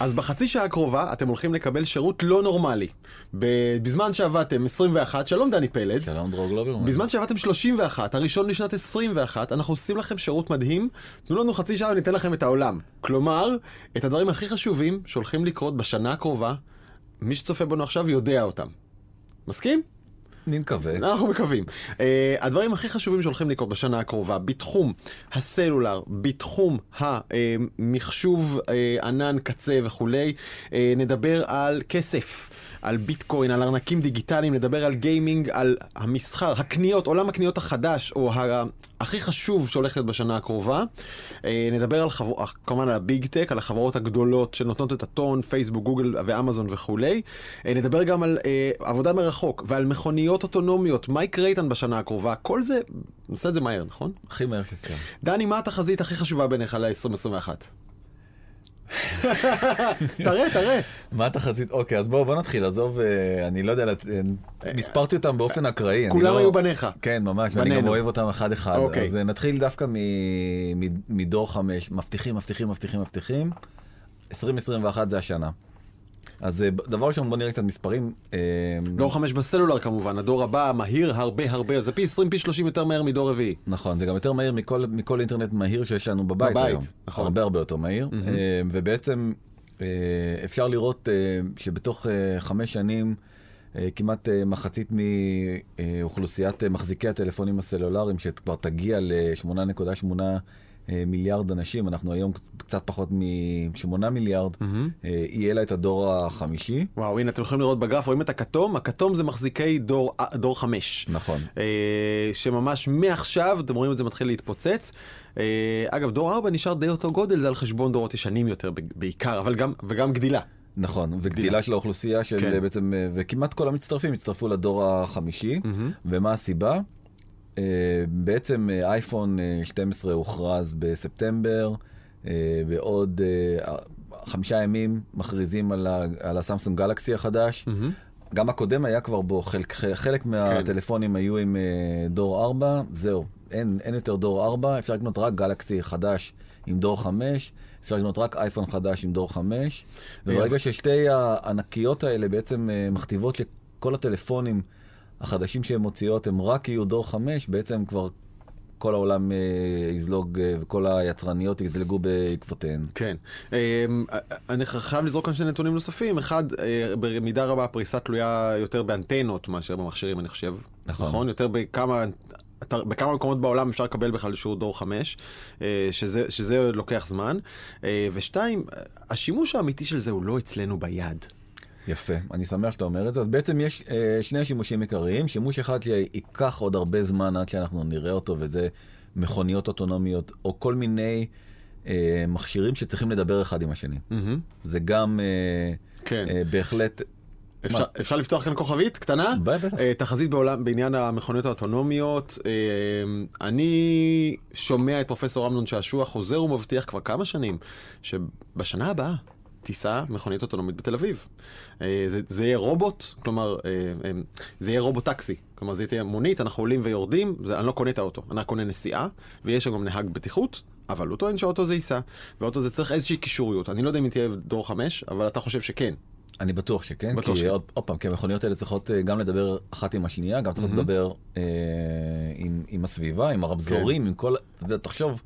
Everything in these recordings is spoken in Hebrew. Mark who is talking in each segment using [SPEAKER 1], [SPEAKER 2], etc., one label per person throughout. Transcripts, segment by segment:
[SPEAKER 1] אז בחצי שעה הקרובה אתם הולכים לקבל שירות לא נורמלי. בזמן שעבדתם 21, שלום דני פלד.
[SPEAKER 2] שלום דרור גלוברמן.
[SPEAKER 1] בזמן שעבדתם 31, הראשון לשנת 21, אנחנו עושים לכם שירות מדהים, תנו לנו חצי שעה וניתן לכם את העולם. כלומר, את הדברים הכי חשובים שהולכים לקרות בשנה הקרובה, מי שצופה בנו עכשיו יודע אותם. מסכים?
[SPEAKER 2] אני מקווה.
[SPEAKER 1] אנחנו מקווים. Uh, הדברים הכי חשובים שהולכים לקרות בשנה הקרובה, בתחום הסלולר, בתחום המחשוב uh, ענן קצה וכולי, uh, נדבר על כסף, על ביטקוין, על ארנקים דיגיטליים, נדבר על גיימינג, על המסחר, הקניות, עולם הקניות החדש, או ה... הכי חשוב שהולך להיות בשנה הקרובה. נדבר על חבור... כמובן על הביג טק, על החברות הגדולות שנותנות את הטון, פייסבוק, גוגל ואמזון וכולי. נדבר גם על עבודה מרחוק ועל מכוניות אוטונומיות, מה יקרה איתן בשנה הקרובה, כל זה, נעשה את זה מהר, נכון?
[SPEAKER 2] הכי מהר שאפשר.
[SPEAKER 1] דני, מה התחזית הכי חשובה בעיניך ל-2021? תראה, תראה.
[SPEAKER 2] מה התחזית? אוקיי, אז בואו בוא נתחיל, עזוב, אה, אני לא יודע, אה, מספרתי אותם באופן אקראי.
[SPEAKER 1] כולם
[SPEAKER 2] לא-
[SPEAKER 1] היו בניך.
[SPEAKER 2] כן, ממש, ואני גם. אוהב אותם אחד אחד.
[SPEAKER 1] אוקיי.
[SPEAKER 2] אז אה, נתחיל דווקא מדור חמש, מבטיחים, מבטיחים, מבטיחים, מבטיחים. 2021 זה השנה. אז אה, דבר ראשון בוא נראה קצת מספרים. אה,
[SPEAKER 1] דור 5 בסלולר כמובן, הדור הבא מהיר הרבה הרבה, זה פי 20 פי 30 יותר מהר מדור רביעי.
[SPEAKER 2] נכון, זה גם יותר מהיר מכל, מכל אינטרנט מהיר שיש לנו בבית,
[SPEAKER 1] בבית,
[SPEAKER 2] היום.
[SPEAKER 1] נכון.
[SPEAKER 2] הרבה הרבה יותר מהיר. אה, ובעצם אפשר לראות שבתוך חמש שנים כמעט מחצית מאוכלוסיית מחזיקי הטלפונים הסלולריים, שכבר תגיע ל-8.8 מיליארד אנשים, אנחנו היום קצת פחות מ-8 מיליארד, אה, יהיה לה את הדור החמישי.
[SPEAKER 1] וואו, הנה אתם יכולים לראות בגרף, רואים את הכתום, הכתום זה מחזיקי דור, אה, דור 5.
[SPEAKER 2] נכון.
[SPEAKER 1] אה, שממש מעכשיו, אתם רואים את זה מתחיל להתפוצץ. אה, אגב, דור 4 נשאר די אותו גודל, זה על חשבון דורות ישנים יותר בעיקר, אבל גם, וגם גדילה.
[SPEAKER 2] נכון, וגדילה של האוכלוסייה של
[SPEAKER 1] כן.
[SPEAKER 2] בעצם, אה, וכמעט כל המצטרפים הצטרפו לדור החמישי, ומה הסיבה? אה, בעצם אה, אייפון אה, 12 הוכרז בספטמבר, אה, בעוד אה, חמישה ימים מכריזים על, ה, על הסמסונג גלקסי החדש. גם הקודם היה כבר בו, חלק, חלק מהטלפונים היו עם אה, דור 4, זהו, אין, אין יותר דור 4, אפשר לקנות רק גלקסי חדש עם דור 5, אפשר לקנות רק אייפון חדש עם דור 5, וברגע ששתי הענקיות האלה בעצם אה, מכתיבות שכל הטלפונים החדשים שהן מוציאות הם רק יהיו דור 5, בעצם כבר כל העולם אה, יזלוג אה, וכל היצרניות יזלגו בעקבותיהן.
[SPEAKER 1] כן. אמ, אני חייב לזרוק כאן שני נתונים נוספים. אחד, אה, במידה רבה הפריסה תלויה יותר באנטנות מאשר במכשירים, אני חושב.
[SPEAKER 2] נכון.
[SPEAKER 1] נכון? יותר בכמה... בכמה מקומות בעולם אפשר לקבל בכלל שיעור דור 5, אה, שזה, שזה לוקח זמן. אה, ושתיים, השימוש האמיתי של זה הוא לא אצלנו ביד.
[SPEAKER 2] יפה, אני שמח שאתה אומר את זה. אז בעצם יש אה, שני שימושים עיקריים, שימוש אחד שייקח עוד הרבה זמן עד שאנחנו נראה אותו, וזה מכוניות אוטונומיות, או כל מיני אה, מכשירים שצריכים לדבר אחד עם השני. זה גם אה,
[SPEAKER 1] כן.
[SPEAKER 2] אה, בהחלט...
[SPEAKER 1] אפשר,
[SPEAKER 2] מה?
[SPEAKER 1] אפשר לפתוח כאן כוכבית קטנה?
[SPEAKER 2] בטח.
[SPEAKER 1] אה, תחזית בעולם, בעניין המכוניות האוטונומיות. אה, אני שומע את פרופסור אמנון שעשוע חוזר ומבטיח כבר כמה שנים שבשנה הבאה תיסע מכונית אוטונומית בתל אביב. אה, זה, זה יהיה רובוט, כלומר, אה, אה, זה יהיה רובוט טקסי. כלומר, זה תהיה מונית, אנחנו עולים ויורדים, זה, אני לא קונה את האוטו, אני קונה נסיעה, ויש שם גם נהג בטיחות. אבל הוא טוען שהאוטו זה ייסע, והאוטו זה צריך איזושהי קישוריות. אני לא יודע אם היא תהיה דור 5, אבל אתה חושב שכן.
[SPEAKER 2] אני בטוח שכן,
[SPEAKER 1] בטוח
[SPEAKER 2] כי
[SPEAKER 1] שכן.
[SPEAKER 2] עוד, עוד פעם, כי המכוניות האלה צריכות גם לדבר אחת עם השנייה, גם צריכות לדבר אה, עם, עם הסביבה, עם הרמזורים, עם כל... אתה יודע, תחשוב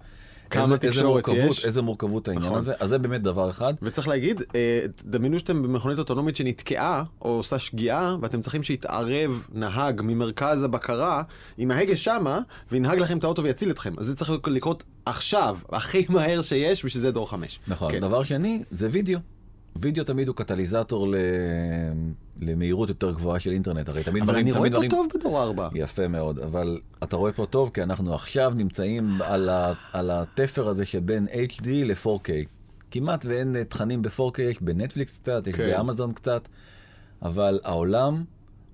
[SPEAKER 1] כמה
[SPEAKER 2] איזה, איזה
[SPEAKER 1] תקשורת
[SPEAKER 2] מורכבות,
[SPEAKER 1] יש.
[SPEAKER 2] איזה מורכבות העניין
[SPEAKER 1] נכון.
[SPEAKER 2] הזה, אז זה באמת דבר אחד.
[SPEAKER 1] וצריך להגיד, אה, דמיינו שאתם במכונית אוטונומית שנתקעה או עושה שגיאה ואתם צריכים שיתערב נהג ממרכז הבקרה עם ההגה שמה וינהג לכם את האוטו ויציל אתכם. אז זה צריך לקרות עכשיו, הכי מהר שיש, בשביל זה דור 5.
[SPEAKER 2] נכון.
[SPEAKER 1] כן.
[SPEAKER 2] דבר שני, זה וידאו. וידאו תמיד הוא קטליזטור ל... למהירות יותר גבוהה של אינטרנט, הרי תמיד
[SPEAKER 1] אבל
[SPEAKER 2] דברים,
[SPEAKER 1] אני רואה פה
[SPEAKER 2] דברים...
[SPEAKER 1] טוב בדור 4.
[SPEAKER 2] יפה מאוד, אבל אתה רואה פה טוב כי אנחנו עכשיו נמצאים על, ה... על התפר הזה שבין HD ל-4K. כמעט ואין תכנים ב-4K, יש בנטפליקס קצת, יש
[SPEAKER 1] כן.
[SPEAKER 2] באמזון קצת, אבל העולם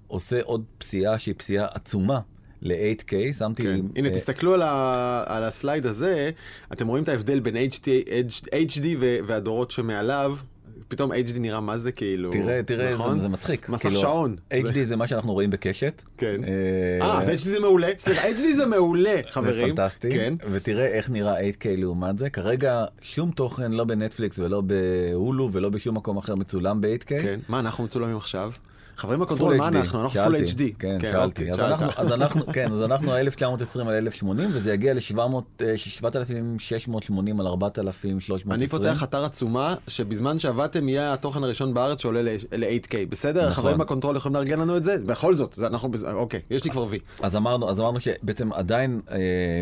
[SPEAKER 2] עושה עוד פסיעה שהיא פסיעה עצומה ל-8K, שמתי...
[SPEAKER 1] כן. הנה
[SPEAKER 2] אה,
[SPEAKER 1] תסתכלו על, ה... על הסלייד הזה, אתם רואים את ההבדל בין HD, HD ו... והדורות שמעליו. פתאום HD נראה מה זה כאילו,
[SPEAKER 2] תראה, תראה,
[SPEAKER 1] נכון?
[SPEAKER 2] זה, זה מצחיק.
[SPEAKER 1] מסך
[SPEAKER 2] כאילו,
[SPEAKER 1] שעון.
[SPEAKER 2] HD
[SPEAKER 1] זה-
[SPEAKER 2] זה מה שאנחנו רואים בקשת.
[SPEAKER 1] כן.
[SPEAKER 2] אה,
[SPEAKER 1] אה, אז HD זה מעולה, סליחה, HD זה מעולה,
[SPEAKER 2] זה
[SPEAKER 1] חברים.
[SPEAKER 2] פנטסטי,
[SPEAKER 1] כן.
[SPEAKER 2] ותראה איך נראה 8K לעומת זה. כרגע שום תוכן לא בנטפליקס ולא בהולו ולא בשום מקום אחר מצולם ב-8K.
[SPEAKER 1] כן, מה אנחנו מצולמים עכשיו? חברים בקונטרול, מה
[SPEAKER 2] HD.
[SPEAKER 1] אנחנו? אנחנו פול. HD.
[SPEAKER 2] כן,
[SPEAKER 1] אוקיי,
[SPEAKER 2] שאלתי. אז. אנחנו, אז אנחנו, כן, אז אנחנו 1920 על 1080 וזה יגיע ל-700, 7680 על 4320.
[SPEAKER 1] אני פותח אתר עצומה שבזמן שעבדתם יהיה התוכן הראשון בארץ שעולה ל-8K. בסדר?
[SPEAKER 2] נכון.
[SPEAKER 1] החברים בקונטרול יכולים לארגן לנו את זה? בכל זאת, זה אנחנו, בז- אוקיי, יש לי כבר וי.
[SPEAKER 2] אז אמרנו, אז אמרנו שבעצם עדיין אה,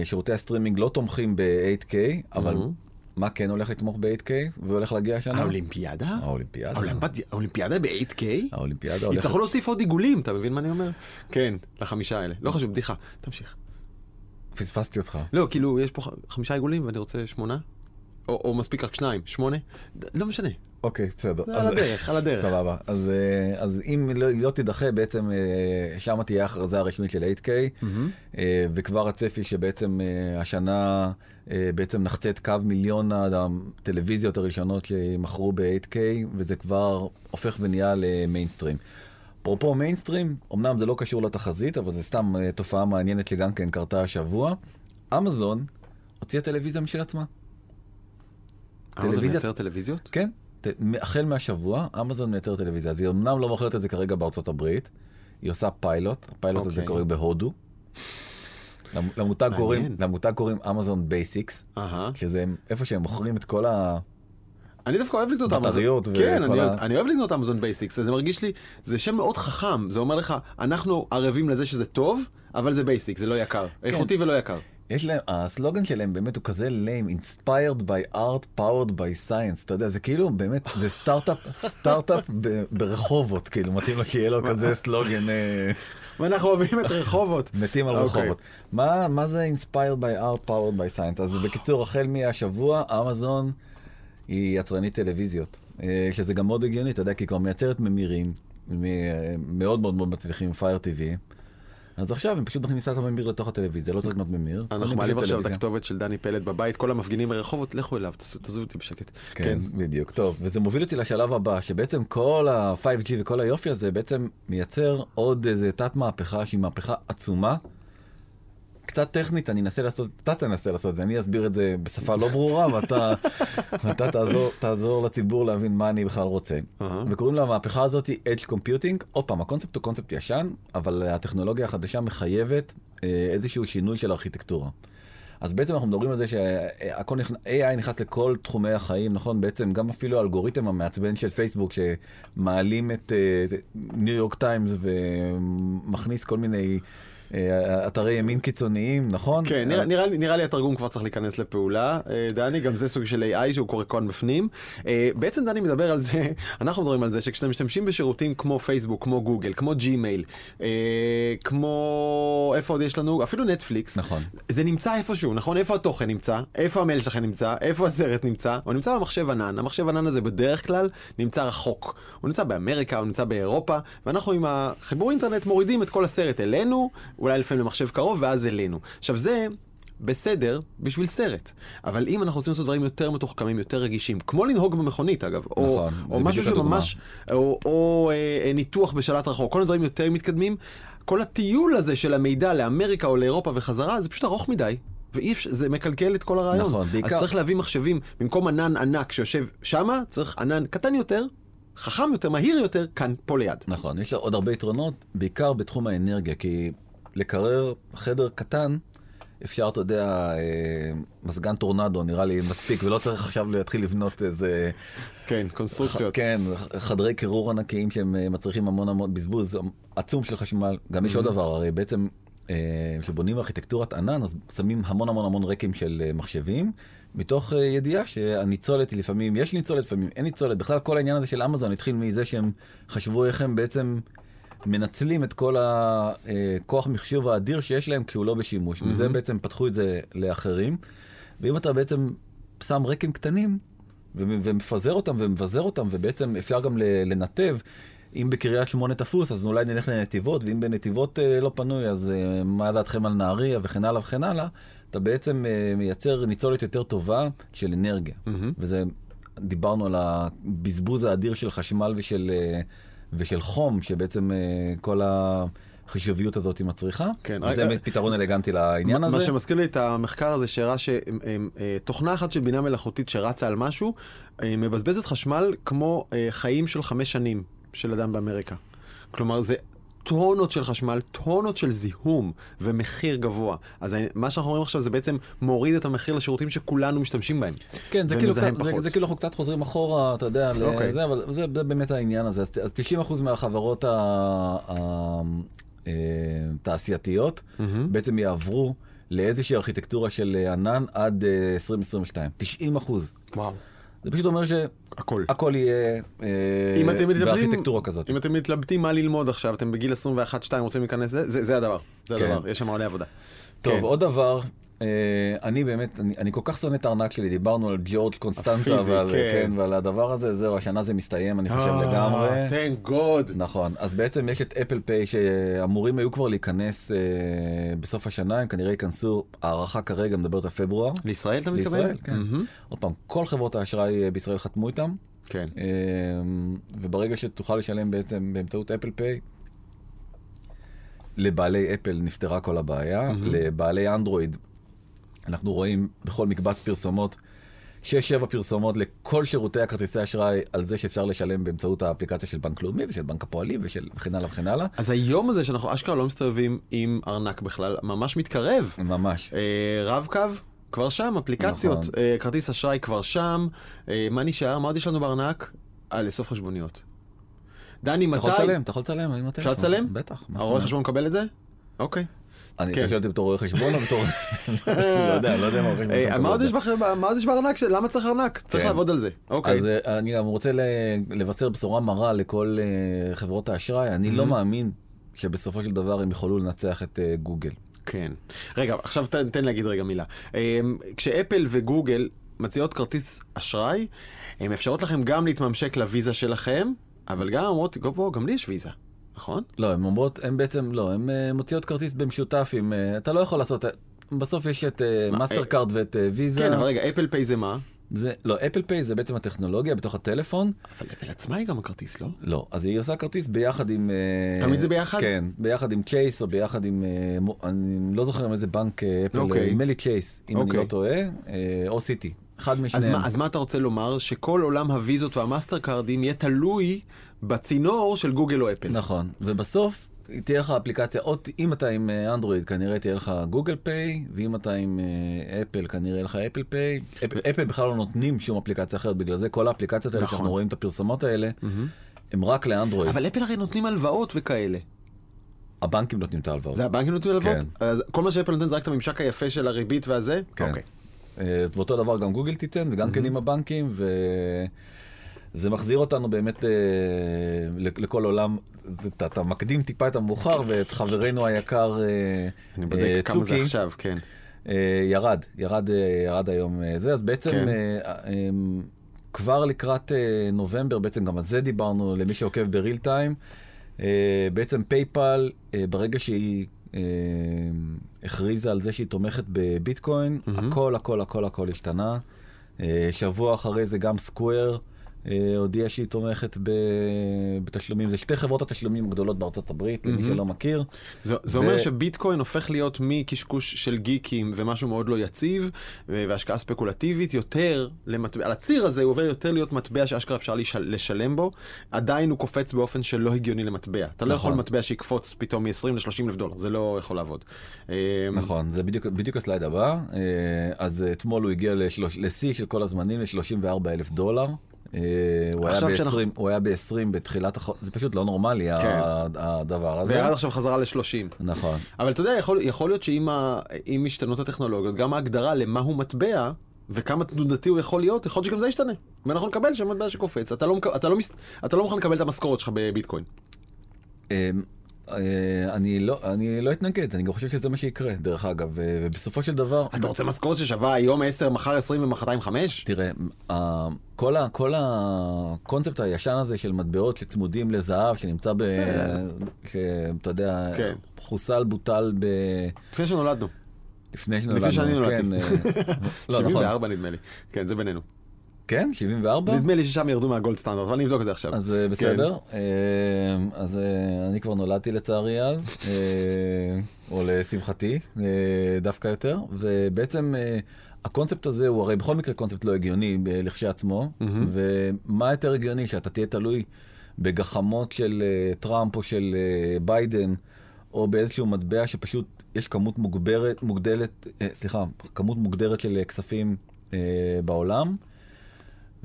[SPEAKER 2] שירותי הסטרימינג לא תומכים ב-8K, אבל. מה כן הולך לתמוך ב-8K והולך להגיע השנה?
[SPEAKER 1] האולימפיאדה?
[SPEAKER 2] האולימפיאדה.
[SPEAKER 1] האולימפיאדה? האולימפיאדה ב-8K?
[SPEAKER 2] האולימפיאדה הולכת...
[SPEAKER 1] יצטרכו להוסיף עוד עיגולים, אתה מבין מה אני אומר? כן, לחמישה האלה. לא חשוב, בדיחה. תמשיך.
[SPEAKER 2] פספסתי אותך.
[SPEAKER 1] לא, כאילו, יש פה חמישה עיגולים ואני רוצה שמונה? או או מספיק רק שניים, שמונה? לא משנה.
[SPEAKER 2] אוקיי, בסדר.
[SPEAKER 1] על
[SPEAKER 2] אז-
[SPEAKER 1] הדרך, על הדרך.
[SPEAKER 2] סבבה. אז, אה, אז אם לא, לא תידחה, בעצם אה, שם תהיה ההכרזה הרשמית של 8K,
[SPEAKER 1] מהמם.
[SPEAKER 2] אה, וכבר הצפי שבעצם השנה בעצם נחצה את קו מיליון הטלוויזיות הראשונות שמכרו ב-8K, וזה כבר הופך ונהיה למיינסטרים. אפרופו מיינסטרים, אמנם זה לא קשור לתחזית, אבל זה סתם תופעה מעניינת שגם כן קרתה השבוע. אמזון הוציאה טלוויזיה משל עצמה.
[SPEAKER 1] אמזון
[SPEAKER 2] טלוויזיה-
[SPEAKER 1] מייצר טלוויזיות?
[SPEAKER 2] כן, החל מהשבוע אמזון מייצר טלוויזיה, אז היא אמנם לא מוכרת את זה כרגע בארצות הברית, היא עושה פיילוט, הפיילוט הזה
[SPEAKER 1] אוקיי.
[SPEAKER 2] קורה בהודו. למ- למותג. קוראים, למותג קוראים Amazon
[SPEAKER 1] Basics.
[SPEAKER 2] שזה איפה שהם מוכרים את כל ה...
[SPEAKER 1] אני דווקא אוהב לקנות אמזון.
[SPEAKER 2] בטריות
[SPEAKER 1] כן,
[SPEAKER 2] וכל
[SPEAKER 1] אני
[SPEAKER 2] ה-
[SPEAKER 1] אני אוהב לקנות Amazon Basics, זה מרגיש לי, זה שם מאוד חכם, זה אומר לך, אנחנו ערבים לזה שזה טוב, אבל זה basic, זה לא יקר.
[SPEAKER 2] כן.
[SPEAKER 1] איכותי ולא יקר.
[SPEAKER 2] יש להם, הסלוגן שלהם באמת הוא כזה lame, inspired by art, powered by science, אתה יודע, זה כאילו באמת, זה סטארט-אפ, סטארט-אפ ברחובות, כאילו, מתאים לו שיהיה לו כזה סלוגן. אה,
[SPEAKER 1] ואנחנו אוהבים את רחובות.
[SPEAKER 2] מתים על
[SPEAKER 1] אוקיי.
[SPEAKER 2] רחובות. מה, מה זה inspired by art powered by science? אז בקיצור, החל מהשבוע, אמזון היא יצרנית טלוויזיות, אה, שזה גם מאוד הגיוני, אתה יודע, כי היא כבר מייצרת ממירים, מאוד מאוד מאוד מצליחים, פייר TV. אז עכשיו הם פשוט מכניסה את הממיר לתוך הטלוויזיה, לא צריך לקנות ממיר.
[SPEAKER 1] אנחנו מעלים עכשיו את. הכתובת של דני פלד בבית, כל המפגינים ברחובות, לכו אליו, תעזבו אותי בשקט.
[SPEAKER 2] כן, בדיוק. טוב, וזה מוביל אותי לשלב הבא, שבעצם כל ה-5G וכל היופי הזה בעצם מייצר עוד איזה תת מהפכה שהיא מהפכה עצומה. קצת טכנית, אני אנסה לעשות, אתה תנסה לעשות את זה, אני אסביר את זה בשפה לא ברורה, ואתה, ואתה תעזור, תעזור לציבור להבין מה אני בכלל רוצה.
[SPEAKER 1] אהה.
[SPEAKER 2] וקוראים למהפכה הזאת Edge Computing. עוד פעם, הקונספט הוא קונספט ישן, אבל הטכנולוגיה החדשה מחייבת אה, איזשהו שינוי של ארכיטקטורה. אז בעצם אנחנו מדברים על זה שהכל נכנס, AI נכנס לכל תחומי החיים, נכון? בעצם גם אפילו האלגוריתם המעצבן של פייסבוק שמעלים את ניו יורק טיימס ומכניס כל מיני אתרי ימין קיצוניים, נכון?
[SPEAKER 1] כן, נראה, נראה, לי- נראה לי התרגום כבר צריך להיכנס לפעולה, אה, דני, גם זה סוג של AI שהוא קורא כאן בפנים. אה, בעצם דני מדבר על זה, אנחנו מדברים על זה שכשאתם משתמשים בשירותים כמו פייסבוק, כמו גוגל, כמו ג'ימייל, אה, כמו, איפה עוד יש לנו? אפילו נטפליקס.
[SPEAKER 2] נכון.
[SPEAKER 1] זה נמצא איפשהו, נכון? איפה התוכן נמצא? איפה המייל שלכם נמצא? איפה הסרט נמצא? הוא נמצא במחשב ענן. המחשב ענן הזה בדרך כלל נמצא רחוק. הוא נמצא באמריקה, הוא נמצא באירופה, ואנחנו עם החיבור אינטרנט מורידים את כל הסרט אלינו, אולי לפעמים למחשב קרוב, ואז אלינו. עכשיו זה... בסדר בשביל סרט, אבל אם אנחנו רוצים לעשות דברים יותר מתוחכמים, יותר רגישים, כמו לנהוג במכונית אגב, או,
[SPEAKER 2] נכון,
[SPEAKER 1] או
[SPEAKER 2] זה
[SPEAKER 1] משהו
[SPEAKER 2] הדוגמה.
[SPEAKER 1] שממש, או, או אה, אה, ניתוח בשלט רחוק, כל הדברים יותר מתקדמים, כל הטיול הזה של המידע לאמריקה או לאירופה וחזרה, זה פשוט ארוך מדי. ואי אפשר, זה מקלקל את כל הרעיון.
[SPEAKER 2] נכון, בעיקר-
[SPEAKER 1] אז צריך להביא מחשבים, במקום ענן ענק שיושב שמה, צריך ענן קטן יותר, חכם יותר, מהיר יותר, כאן, פה ליד.
[SPEAKER 2] נכון, יש לו עוד הרבה יתרונות, בעיקר בתחום האנרגיה, כי לקרר חדר קטן, אפשר, אתה יודע, אה, מזגן טורנדו נראה לי מספיק, ולא צריך עכשיו להתחיל לבנות איזה...
[SPEAKER 1] כן, קונסטרוקציות.
[SPEAKER 2] כן, חדרי קירור ענקיים שהם אה, מצריכים המון המון בזבוז עצום של חשמל. גם יש עוד דבר, הרי בעצם אה, כשבונים ארכיטקטורת ענן, אז שמים המון המון המון רקים של מחשבים, מתוך ידיעה שהניצולת היא לפעמים, יש ניצולת, לפעמים אין ניצולת. בכלל כל העניין הזה של אמזון התחיל מזה שהם חשבו איך הם בעצם מנצלים את כל הכוח מחשוב האדיר שיש להם כשהוא לא בשימוש. מזה בעצם פתחו את זה לאחרים. ואם אתה בעצם שם רקים קטנים, ומפזר אותם ומבזר אותם, ובעצם אפשר גם לנתב. אם בקריית שמונה תפוס, אז אולי נלך לנתיבות, ואם בנתיבות אה, לא פנוי, אז אה, מה דעתכם על נהריה וכן הלאה וכן הלאה, אתה בעצם אה, מייצר ניצולת יותר טובה של אנרגיה.
[SPEAKER 1] מהמם.
[SPEAKER 2] וזה דיברנו על הבזבוז האדיר של חשמל ושל, אה, ושל חום, שבעצם אה, כל החישוביות הזאת מצריכה.
[SPEAKER 1] כן,
[SPEAKER 2] וזה באמת פתרון אלגנטי לעניין הזה.
[SPEAKER 1] מה שמזכיר לי את המחקר הזה שהראה שתוכנה אחת של בינה מלאכותית שרצה על משהו, אה, מבזבזת חשמל כמו אה, חיים של חמש שנים של אדם באמריקה. כלומר, זה טונות של חשמל, טונות של זיהום ומחיר גבוה. אז מה שאנחנו רואים עכשיו זה בעצם מוריד את המחיר לשירותים שכולנו משתמשים בהם.
[SPEAKER 2] כן, זה כאילו, קצת, זה. זה כאילו אנחנו קצת חוזרים אחורה, אתה יודע,
[SPEAKER 1] אוקיי.
[SPEAKER 2] לזה, אבל זה, זה באמת העניין הזה. אז, אז 90% מהחברות ה- ה- אה, התעשייתיות בעצם יעברו לאיזושהי ארכיטקטורה של אה, ענן עד אה, 2022. 90%.
[SPEAKER 1] וואו.
[SPEAKER 2] זה פשוט אומר
[SPEAKER 1] הכל.
[SPEAKER 2] שהכל יהיה אה,
[SPEAKER 1] אם אתם מתלבטים,
[SPEAKER 2] בארכיטקטורה כזאת.
[SPEAKER 1] אם אתם מתלבטים מה ללמוד עכשיו, אתם בגיל 21-2 רוצים להיכנס לזה, זה, זה הדבר. זה
[SPEAKER 2] כן.
[SPEAKER 1] הדבר, יש שם מלא עבודה.
[SPEAKER 2] טוב,
[SPEAKER 1] כן.
[SPEAKER 2] עוד דבר, אני באמת, אני, אני כל כך שונא את הארנק שלי, דיברנו על ג'ורג' קונסטנצה
[SPEAKER 1] הפיזי,
[SPEAKER 2] ועל,
[SPEAKER 1] כן.
[SPEAKER 2] כן, ועל הדבר הזה, זהו, השנה זה מסתיים, אני חושב
[SPEAKER 1] אה,
[SPEAKER 2] לגמרי.
[SPEAKER 1] Thank God.
[SPEAKER 2] נכון, אז בעצם יש את אפל פיי שאמורים היו כבר להיכנס אה, בסוף השנה, הם כנראה ייכנסו, הערכה כרגע מדברת על פברואר.
[SPEAKER 1] לישראל אתה מתכוון?
[SPEAKER 2] לישראל, כן.
[SPEAKER 1] מהמם.
[SPEAKER 2] עוד פעם, כל חברות האשראי אה, בישראל חתמו איתם,
[SPEAKER 1] כן.
[SPEAKER 2] אה, וברגע שתוכל לשלם בעצם באמצעות אפל פיי, לבעלי אפל נפתרה כל הבעיה, לבעלי אנדרואיד אנחנו רואים בכל מקבץ פרסומות, 6-7 פרסומות לכל שירותי הכרטיסי אשראי על זה שאפשר לשלם באמצעות האפליקציה של בנק לאומי ושל בנק הפועלים ושל וכן הלאה וכן הלאה.
[SPEAKER 1] אז היום הזה שאנחנו אשכרה לא מסתובבים עם ארנק בכלל, ממש מתקרב.
[SPEAKER 2] ממש.
[SPEAKER 1] אה, רב-קו, כבר שם, אפליקציות,
[SPEAKER 2] נכון.
[SPEAKER 1] אה, כרטיס אשראי כבר שם. אה, מה נשאר? מה עוד יש לנו בארנק? אה, לאסוף חשבוניות. דני,
[SPEAKER 2] אתה
[SPEAKER 1] מתי...
[SPEAKER 2] יכול לצלם, אתה יכול לצלם.
[SPEAKER 1] אפשר לצלם?
[SPEAKER 2] בטח.
[SPEAKER 1] הרואה? חשבון מקבל את זה? אוקיי.
[SPEAKER 2] אני
[SPEAKER 1] כן.
[SPEAKER 2] אותי בתור רואה חשבון או בתור... לא יודע, לא יודע מה רואה חשבון.
[SPEAKER 1] אה, מה עוד. יש בארנק? למה צריך ארנק? צריך
[SPEAKER 2] כן.
[SPEAKER 1] לעבוד על זה. אוקיי.
[SPEAKER 2] אז אה, אני גם רוצה לבשר בשורה מרה לכל אה, חברות האשראי. אני לא מאמין שבסופו של דבר הם יוכלו לנצח את גוגל.
[SPEAKER 1] כן. רגע, עכשיו תן, להגיד רגע מילה. כשאפל וגוגל מציעות כרטיס אשראי, הן מאפשרות לכם גם להתממשק לוויזה שלכם, אבל גם אומרות, "go, בוא, גם לי יש ויזה, נכון?
[SPEAKER 2] לא, הן אומרות, הן בעצם, לא, הן אה, מוציאות כרטיס במשותף עם, אה, אתה לא יכול לעשות, אה, בסוף יש את מאסטר קארד ואת ויזה.
[SPEAKER 1] כן, אבל רגע, אפל פיי זה מה?
[SPEAKER 2] זה, לא, אפל פיי זה בעצם הטכנולוגיה בתוך הטלפון.
[SPEAKER 1] אבל אפל עצמה היא גם הכרטיס, לא?
[SPEAKER 2] לא, אז היא עושה כרטיס ביחד עם...
[SPEAKER 1] תמיד זה ביחד?
[SPEAKER 2] כן, ביחד עם Chase או ביחד עם... אני לא זוכר עם איזה בנק אפל. נדמה לי צ'ייס, אם אני
[SPEAKER 1] אוקיי.
[SPEAKER 2] לא טועה, או סיטי, אחד
[SPEAKER 1] אז
[SPEAKER 2] משניהם.
[SPEAKER 1] מה, אז מה אתה רוצה לומר? שכל עולם הוויזות והמאסטר קארדים יהיה תלוי בצינור של גוגל או אפל.
[SPEAKER 2] נכון, ובסוף תהיה לך אפליקציה, או ת- אם אתה עם אה, אנדרואיד כנראה תהיה לך גוגל פיי, ואם אתה עם אה, אפל כנראה יהיה לך Apple Pay. אפ- אפל בכלל לא נותנים שום אפליקציה אחרת, בגלל זה כל האפליקציות האלה
[SPEAKER 1] נכון.
[SPEAKER 2] שאנחנו רואים את הפרסומות האלה, הם רק לאנדרואיד.
[SPEAKER 1] אבל אפל הרי נותנים הלוואות וכאלה.
[SPEAKER 2] הבנקים נותנים את ההלוואות.
[SPEAKER 1] זה הבנקים נותנים הלוואות?
[SPEAKER 2] כן.
[SPEAKER 1] אז כל מה שאפל נותן זה רק את הממשק היפה של הריבית והזה?
[SPEAKER 2] כן.
[SPEAKER 1] אוקיי.
[SPEAKER 2] אה, ואותו דבר גם גוגל תיתן, וגם כן עם הבנקים, וזה מחזיר אותנו באמת אה, לכ- לכל עולם, אתה- מקדים טיפה את המאוחר, ואת חברנו היקר אה,
[SPEAKER 1] אני בודק כמה זה
[SPEAKER 2] צוקי.
[SPEAKER 1] עכשיו, כן.
[SPEAKER 2] ירד, ירד, ירד היום זה, אז בעצם
[SPEAKER 1] כן.
[SPEAKER 2] כבר לקראת נובמבר, בעצם גם על זה דיברנו למי שעוקב ב real time, בעצם פייפל, ברגע שהיא אה, הכריזה על זה שהיא תומכת בביטקוין, הכל הכל הכל הכל השתנה. אה, שבוע אחרי זה גם Square. אה, הודיעה שהיא תומכת. בתשלומים, זה שתי חברות התשלומים הגדולות בארצות הברית, למי שלא מכיר.
[SPEAKER 1] זה, אומר שביטקוין הופך להיות מקשקוש של גיקים ומשהו מאוד לא יציב והשקעה ספקולטיבית יותר על הציר הזה הוא עובר יותר להיות מטבע שאשכרה אפשר לשל, לשלם בו, עדיין הוא קופץ באופן שלא הגיוני למטבע. אתה לא
[SPEAKER 2] נכון.
[SPEAKER 1] יכול מטבע שיקפוץ פתאום מ-20 ל-30 אלף דולר, זה לא יכול לעבוד. אה,
[SPEAKER 2] נכון, זה בדיוק, הסלייד הבא. אה, אז אתמול הוא הגיע לשיא של כל הזמנים, ל-34 אלף דולר. אה, הוא היה
[SPEAKER 1] עכשיו
[SPEAKER 2] ב-20
[SPEAKER 1] שאנחנו-
[SPEAKER 2] הוא היה ב-20 בתחילת החודש, זה פשוט לא נורמלי
[SPEAKER 1] כן.
[SPEAKER 2] הדבר הזה.
[SPEAKER 1] וירד עכשיו חזרה ל-30.
[SPEAKER 2] נכון.
[SPEAKER 1] אבל אתה יודע, יכול, יכול להיות שעם ה, עם השתנות הטכנולוגיות, גם ההגדרה למהו מטבע וכמה תנודתי הוא יכול להיות, יכול להיות שגם זה ישתנה. ואנחנו נקבל שם מטבע שקופץ. אתה לא, אתה, לא, אתה לא מוכן לקבל את המשכורת שלך בביטקוין.
[SPEAKER 2] אה, אה, אני לא, אני לא אתנגד, אני גם חושב שזה מה שיקרה, דרך אגב, ובסופו של דבר,
[SPEAKER 1] אתה רוצה משכורת ששווה היום 10, מחר 20 ומחרתיים 5?
[SPEAKER 2] תראה, ה- כל, ה, כל הקונספט הישן הזה של מטבעות שצמודים לזהב, שנמצא ב... שאתה יודע,
[SPEAKER 1] כן.
[SPEAKER 2] חוסל, בוטל ב...
[SPEAKER 1] לפני שנולדנו.
[SPEAKER 2] לפני שנולדנו.
[SPEAKER 1] לפני שאני נולדתי.
[SPEAKER 2] כן, אה, לא, נכון.
[SPEAKER 1] 74 נדמה לי. כן, זה בינינו.
[SPEAKER 2] כן? 74?
[SPEAKER 1] נדמה לי ששם ירדו מהגולד סטנדרט, אבל אני אבדוק את זה עכשיו.
[SPEAKER 2] אז אה, בסדר. אה, אז אה, אני כבר נולדתי לצערי אז, אה, או לשמחתי, דווקא יותר, ובעצם הקונספט הזה הוא הרי בכל מקרה קונספט לא הגיוני לכשעצמו, ומה יותר הגיוני שאתה תהיה תלוי בגחמות של טראמפ או של ביידן, או באיזשהו מטבע שפשוט יש כמות מוגברת, מוגדלת, סליחה, כמות מוגדרת של כספים בעולם.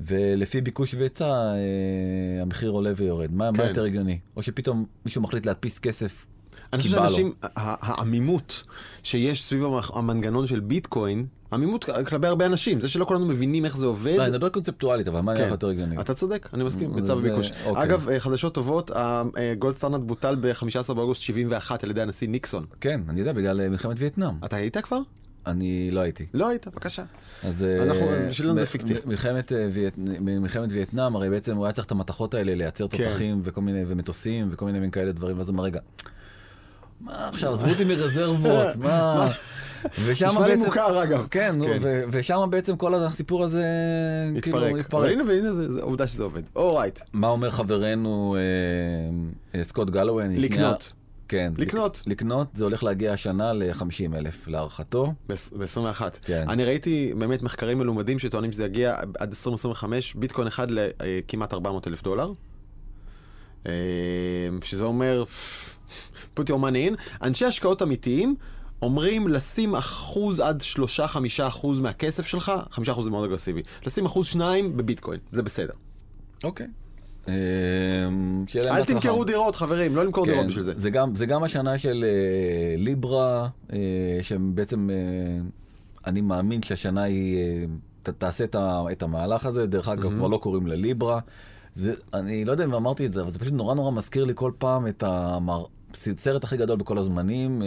[SPEAKER 2] ולפי ביקוש והיצע אה, המחיר עולה ויורד. מה,
[SPEAKER 1] כן.
[SPEAKER 2] מה יותר הגיוני? או שפתאום מישהו מחליט להדפיס כסף
[SPEAKER 1] אני חושב. שאנשים, העמימות שיש סביב המנגנון של ביטקוין, עמימות כלפי הרבה אנשים, זה שלא כולנו מבינים איך זה עובד.
[SPEAKER 2] לא, אני מדבר קונספטואלית, אבל מה נראה לך
[SPEAKER 1] כן.
[SPEAKER 2] יותר הגיוני?
[SPEAKER 1] אתה צודק, אני מסכים,
[SPEAKER 2] אז בצורה-
[SPEAKER 1] ביקוש.
[SPEAKER 2] אוקיי.
[SPEAKER 1] אגב, אה, חדשות טובות, ה gold standard בוטל ב-15 באוגוסט 71 על ידי הנשיא ניקסון.
[SPEAKER 2] כן, אני יודע, בגלל אה, מלחמת וייטנאם.
[SPEAKER 1] אתה היית כבר?
[SPEAKER 2] אני לא הייתי.
[SPEAKER 1] לא היית, בבקשה.
[SPEAKER 2] אז אה,
[SPEAKER 1] בשבילנו זה פיקציה.
[SPEAKER 2] מלחמת אה, מלחמת וייטנאם, הרי בעצם הוא היה צריך את המתכות האלה לייצר
[SPEAKER 1] כן.
[SPEAKER 2] תותחים וכל מיני, ומטוסים וכל מיני מין כאלה דברים, ואז הוא אמר, רגע, מה עכשיו, עזבו אותי מרזרבות, מה... ושם
[SPEAKER 1] נשמע לי
[SPEAKER 2] בעצם,
[SPEAKER 1] מוכר אגב.
[SPEAKER 2] כן, נו,
[SPEAKER 1] כן.
[SPEAKER 2] ושם בעצם כל הסיפור הזה, כאילו,
[SPEAKER 1] התפרק. והנה זה זה עובדה שזה עובד. אורייט.
[SPEAKER 2] מה אומר חברנו אה, סקוט גלווי?
[SPEAKER 1] לקנות.
[SPEAKER 2] כן.
[SPEAKER 1] לקנות.
[SPEAKER 2] לק- לקנות, זה הולך להגיע השנה ל-50 אלף להערכתו.
[SPEAKER 1] ב-21.
[SPEAKER 2] כן.
[SPEAKER 1] אני ראיתי באמת מחקרים מלומדים שטוענים שזה יגיע עד 2025, ביטקוין אחד לכמעט 400 אלף דולר. אה, שזה אומר, put your money in. אנשי השקעות אמיתיים אומרים לשים אחוז עד שלושה, חמישה אחוז מהכסף שלך, חמישה אחוז זה מאוד אגרסיבי, לשים אחוז שניים בביטקוין, זה בסדר.
[SPEAKER 2] אוקיי. אה, להם
[SPEAKER 1] אל
[SPEAKER 2] בהצלחה.
[SPEAKER 1] תמכרו דירות, חברים, לא למכור
[SPEAKER 2] כן,
[SPEAKER 1] דירות בשביל זה.
[SPEAKER 2] זה גם, זה גם השנה של אה, ליברה, אה, שבעצם אה, אני מאמין שהשנה היא ת, תעשה את, ה, את המהלך הזה, דרך אגב כבר לא קוראים לה ליברה. זה, אני לא יודע אם אמרתי את זה, אבל זה פשוט נורא נורא מזכיר לי כל פעם את הסרט הכי גדול בכל הזמנים,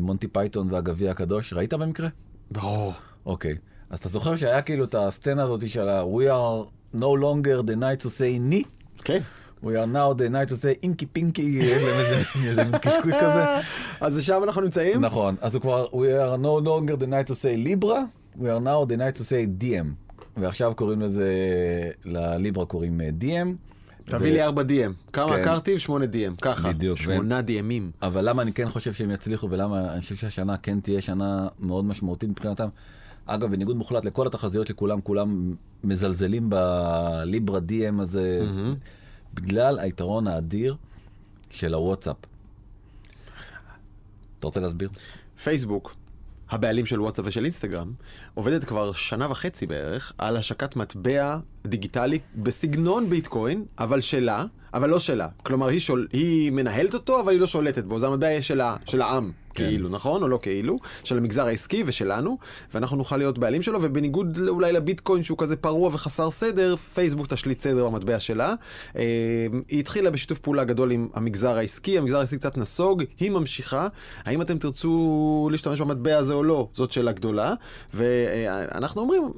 [SPEAKER 2] מונטי פייתון והגביע הקדוש, ראית במקרה?
[SPEAKER 1] ברור.
[SPEAKER 2] אוקיי. אז אתה זוכר שהיה כאילו את הסצנה הזאת של ה- We are no longer the night to say ni?
[SPEAKER 1] כן.
[SPEAKER 2] We are now the night to say אינקי פינקי, איזה קשקוש כזה.
[SPEAKER 1] אז שם אנחנו נמצאים?
[SPEAKER 2] נכון, אז הוא כבר, we are no longer the night to say ליברה, we are now the night to say DM. ועכשיו קוראים לזה, לליברה קוראים אה, DM.
[SPEAKER 1] תביא לי 4 DM. כמה. קרטיב? 8 DM. ככה.
[SPEAKER 2] בדיוק,
[SPEAKER 1] שמונה DMים.
[SPEAKER 2] אבל למה אני כן חושב שהם יצליחו ולמה אני חושב שהשנה כן תהיה שנה מאוד משמעותית מבחינתם. אגב, בניגוד מוחלט לכל התחזיות שכולם, כולם מזלזלים בליברה DM הזה, בגלל היתרון האדיר של הוואטסאפ. אתה רוצה להסביר?
[SPEAKER 1] פייסבוק, הבעלים של וואטסאפ ושל אינסטגרם, עובדת כבר שנה וחצי בערך על השקת מטבע דיגיטלי בסגנון ביטקוין, אבל שלה, אבל לא שלה. כלומר, היא, שול, היא מנהלת אותו, אבל היא לא שולטת בו. זה המטבע של, ה, של העם,
[SPEAKER 2] כן.
[SPEAKER 1] כאילו, נכון? או לא כאילו? של המגזר העסקי ושלנו, ואנחנו נוכל להיות בעלים שלו, ובניגוד אולי לביטקוין שהוא כזה פרוע וחסר סדר, פייסבוק תשליט סדר במטבע שלה. אה, היא התחילה בשיתוף פעולה גדול עם המגזר העסקי, המגזר העסקי קצת נסוג, היא ממשיכה. האם אתם תרצו להשתמש במטבע הזה או לא, זאת שאלה גדולה. ואנחנו אומרים,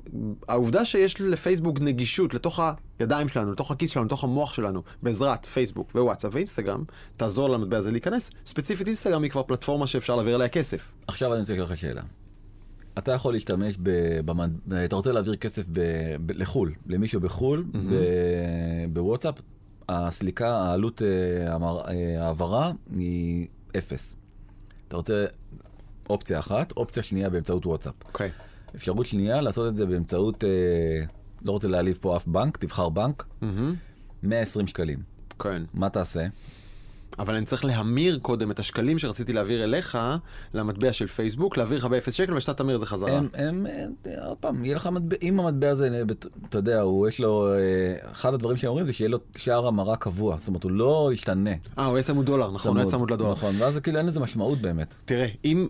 [SPEAKER 1] העובדה שיש לפייסבוק נגישות לתוך הידיים שלנו, לתוך הכיס שלנו, לתוך המוח שלנו, בעזרת פייסבוק ווואטסאפ ואינסטגרם, תעזור למטבע הזה להיכנס. ספציפית אינסטגרם היא כבר פלטפורמה שאפשר להעביר אליה כסף.
[SPEAKER 2] עכשיו אני רוצה לשאול לך שאלה. אתה יכול להשתמש, ב, במד... אתה רוצה להעביר כסף ב, ב, לחו"ל, למישהו בחו"ל, ב, בוואטסאפ, הסליקה, העלות אה, אה, העברה היא אפס. אתה רוצה אופציה אחת, אופציה שנייה באמצעות וואטסאפ.
[SPEAKER 1] אוקיי.
[SPEAKER 2] אפשרות שנייה לעשות את זה באמצעות, אה, לא רוצה להעליב פה אף בנק, תבחר בנק, 120 שקלים.
[SPEAKER 1] כן.
[SPEAKER 2] מה תעשה?
[SPEAKER 1] אבל אני צריך להמיר קודם את השקלים שרציתי להעביר אליך למטבע של פייסבוק, להעביר לך באפס שקל ושאתה תמיר את זה חזרה.
[SPEAKER 2] הם, הם, הם, עוד פעם, יהיה לך מטבע, אם המטבע הזה, אתה יודע, הוא יש לו, אה, אחד הדברים שהם אומרים זה שיהיה לו שער המרה קבוע, זאת אומרת, הוא לא ישתנה.
[SPEAKER 1] אה, הוא יהיה צמוד דולר, נכון, הוא יהיה צמוד לדולר.
[SPEAKER 2] נכון, ואז כאילו אין לזה משמעות באמת.
[SPEAKER 1] תראה, אם...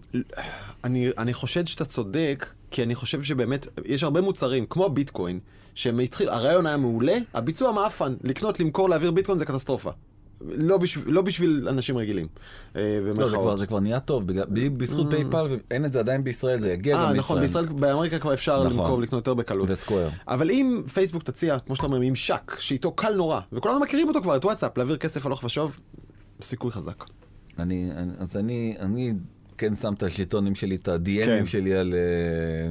[SPEAKER 1] אני, אני חושד שאתה צודק, כי אני חושב שבאמת, יש הרבה מוצרים, כמו ביטקוין, שהם התחיל, הרעיון היה מעולה, הביצוע מעפן. לקנות, למכור, להעביר ביטקוין זה קטסטרופה. לא, בשביל, לא בשביל אנשים רגילים, אה,
[SPEAKER 2] לא, זה, כבר. זה כבר נהיה טוב, בגלל, בזכות פייפל, ואין את זה עדיין בישראל, זה יגיע
[SPEAKER 1] אה,
[SPEAKER 2] גם
[SPEAKER 1] נכון,
[SPEAKER 2] בישראל.
[SPEAKER 1] בישראל, באמריקה כבר אפשר
[SPEAKER 2] נכון.
[SPEAKER 1] למכור ולקנות יותר בקלות.
[SPEAKER 2] וסקוויר.
[SPEAKER 1] אבל אם פייסבוק תציע, כמו שאתה אומר, ממשק, שאיתו קל נורא, וכולנו מכירים אותו כבר, את וואטסאפ, להעביר כסף הלוך ושוב, סיכוי חזק.
[SPEAKER 2] אני, אז אני, אני כן שם את הז'יטונים שלי, את ה-DM ים
[SPEAKER 1] כן.
[SPEAKER 2] שלי על, אה,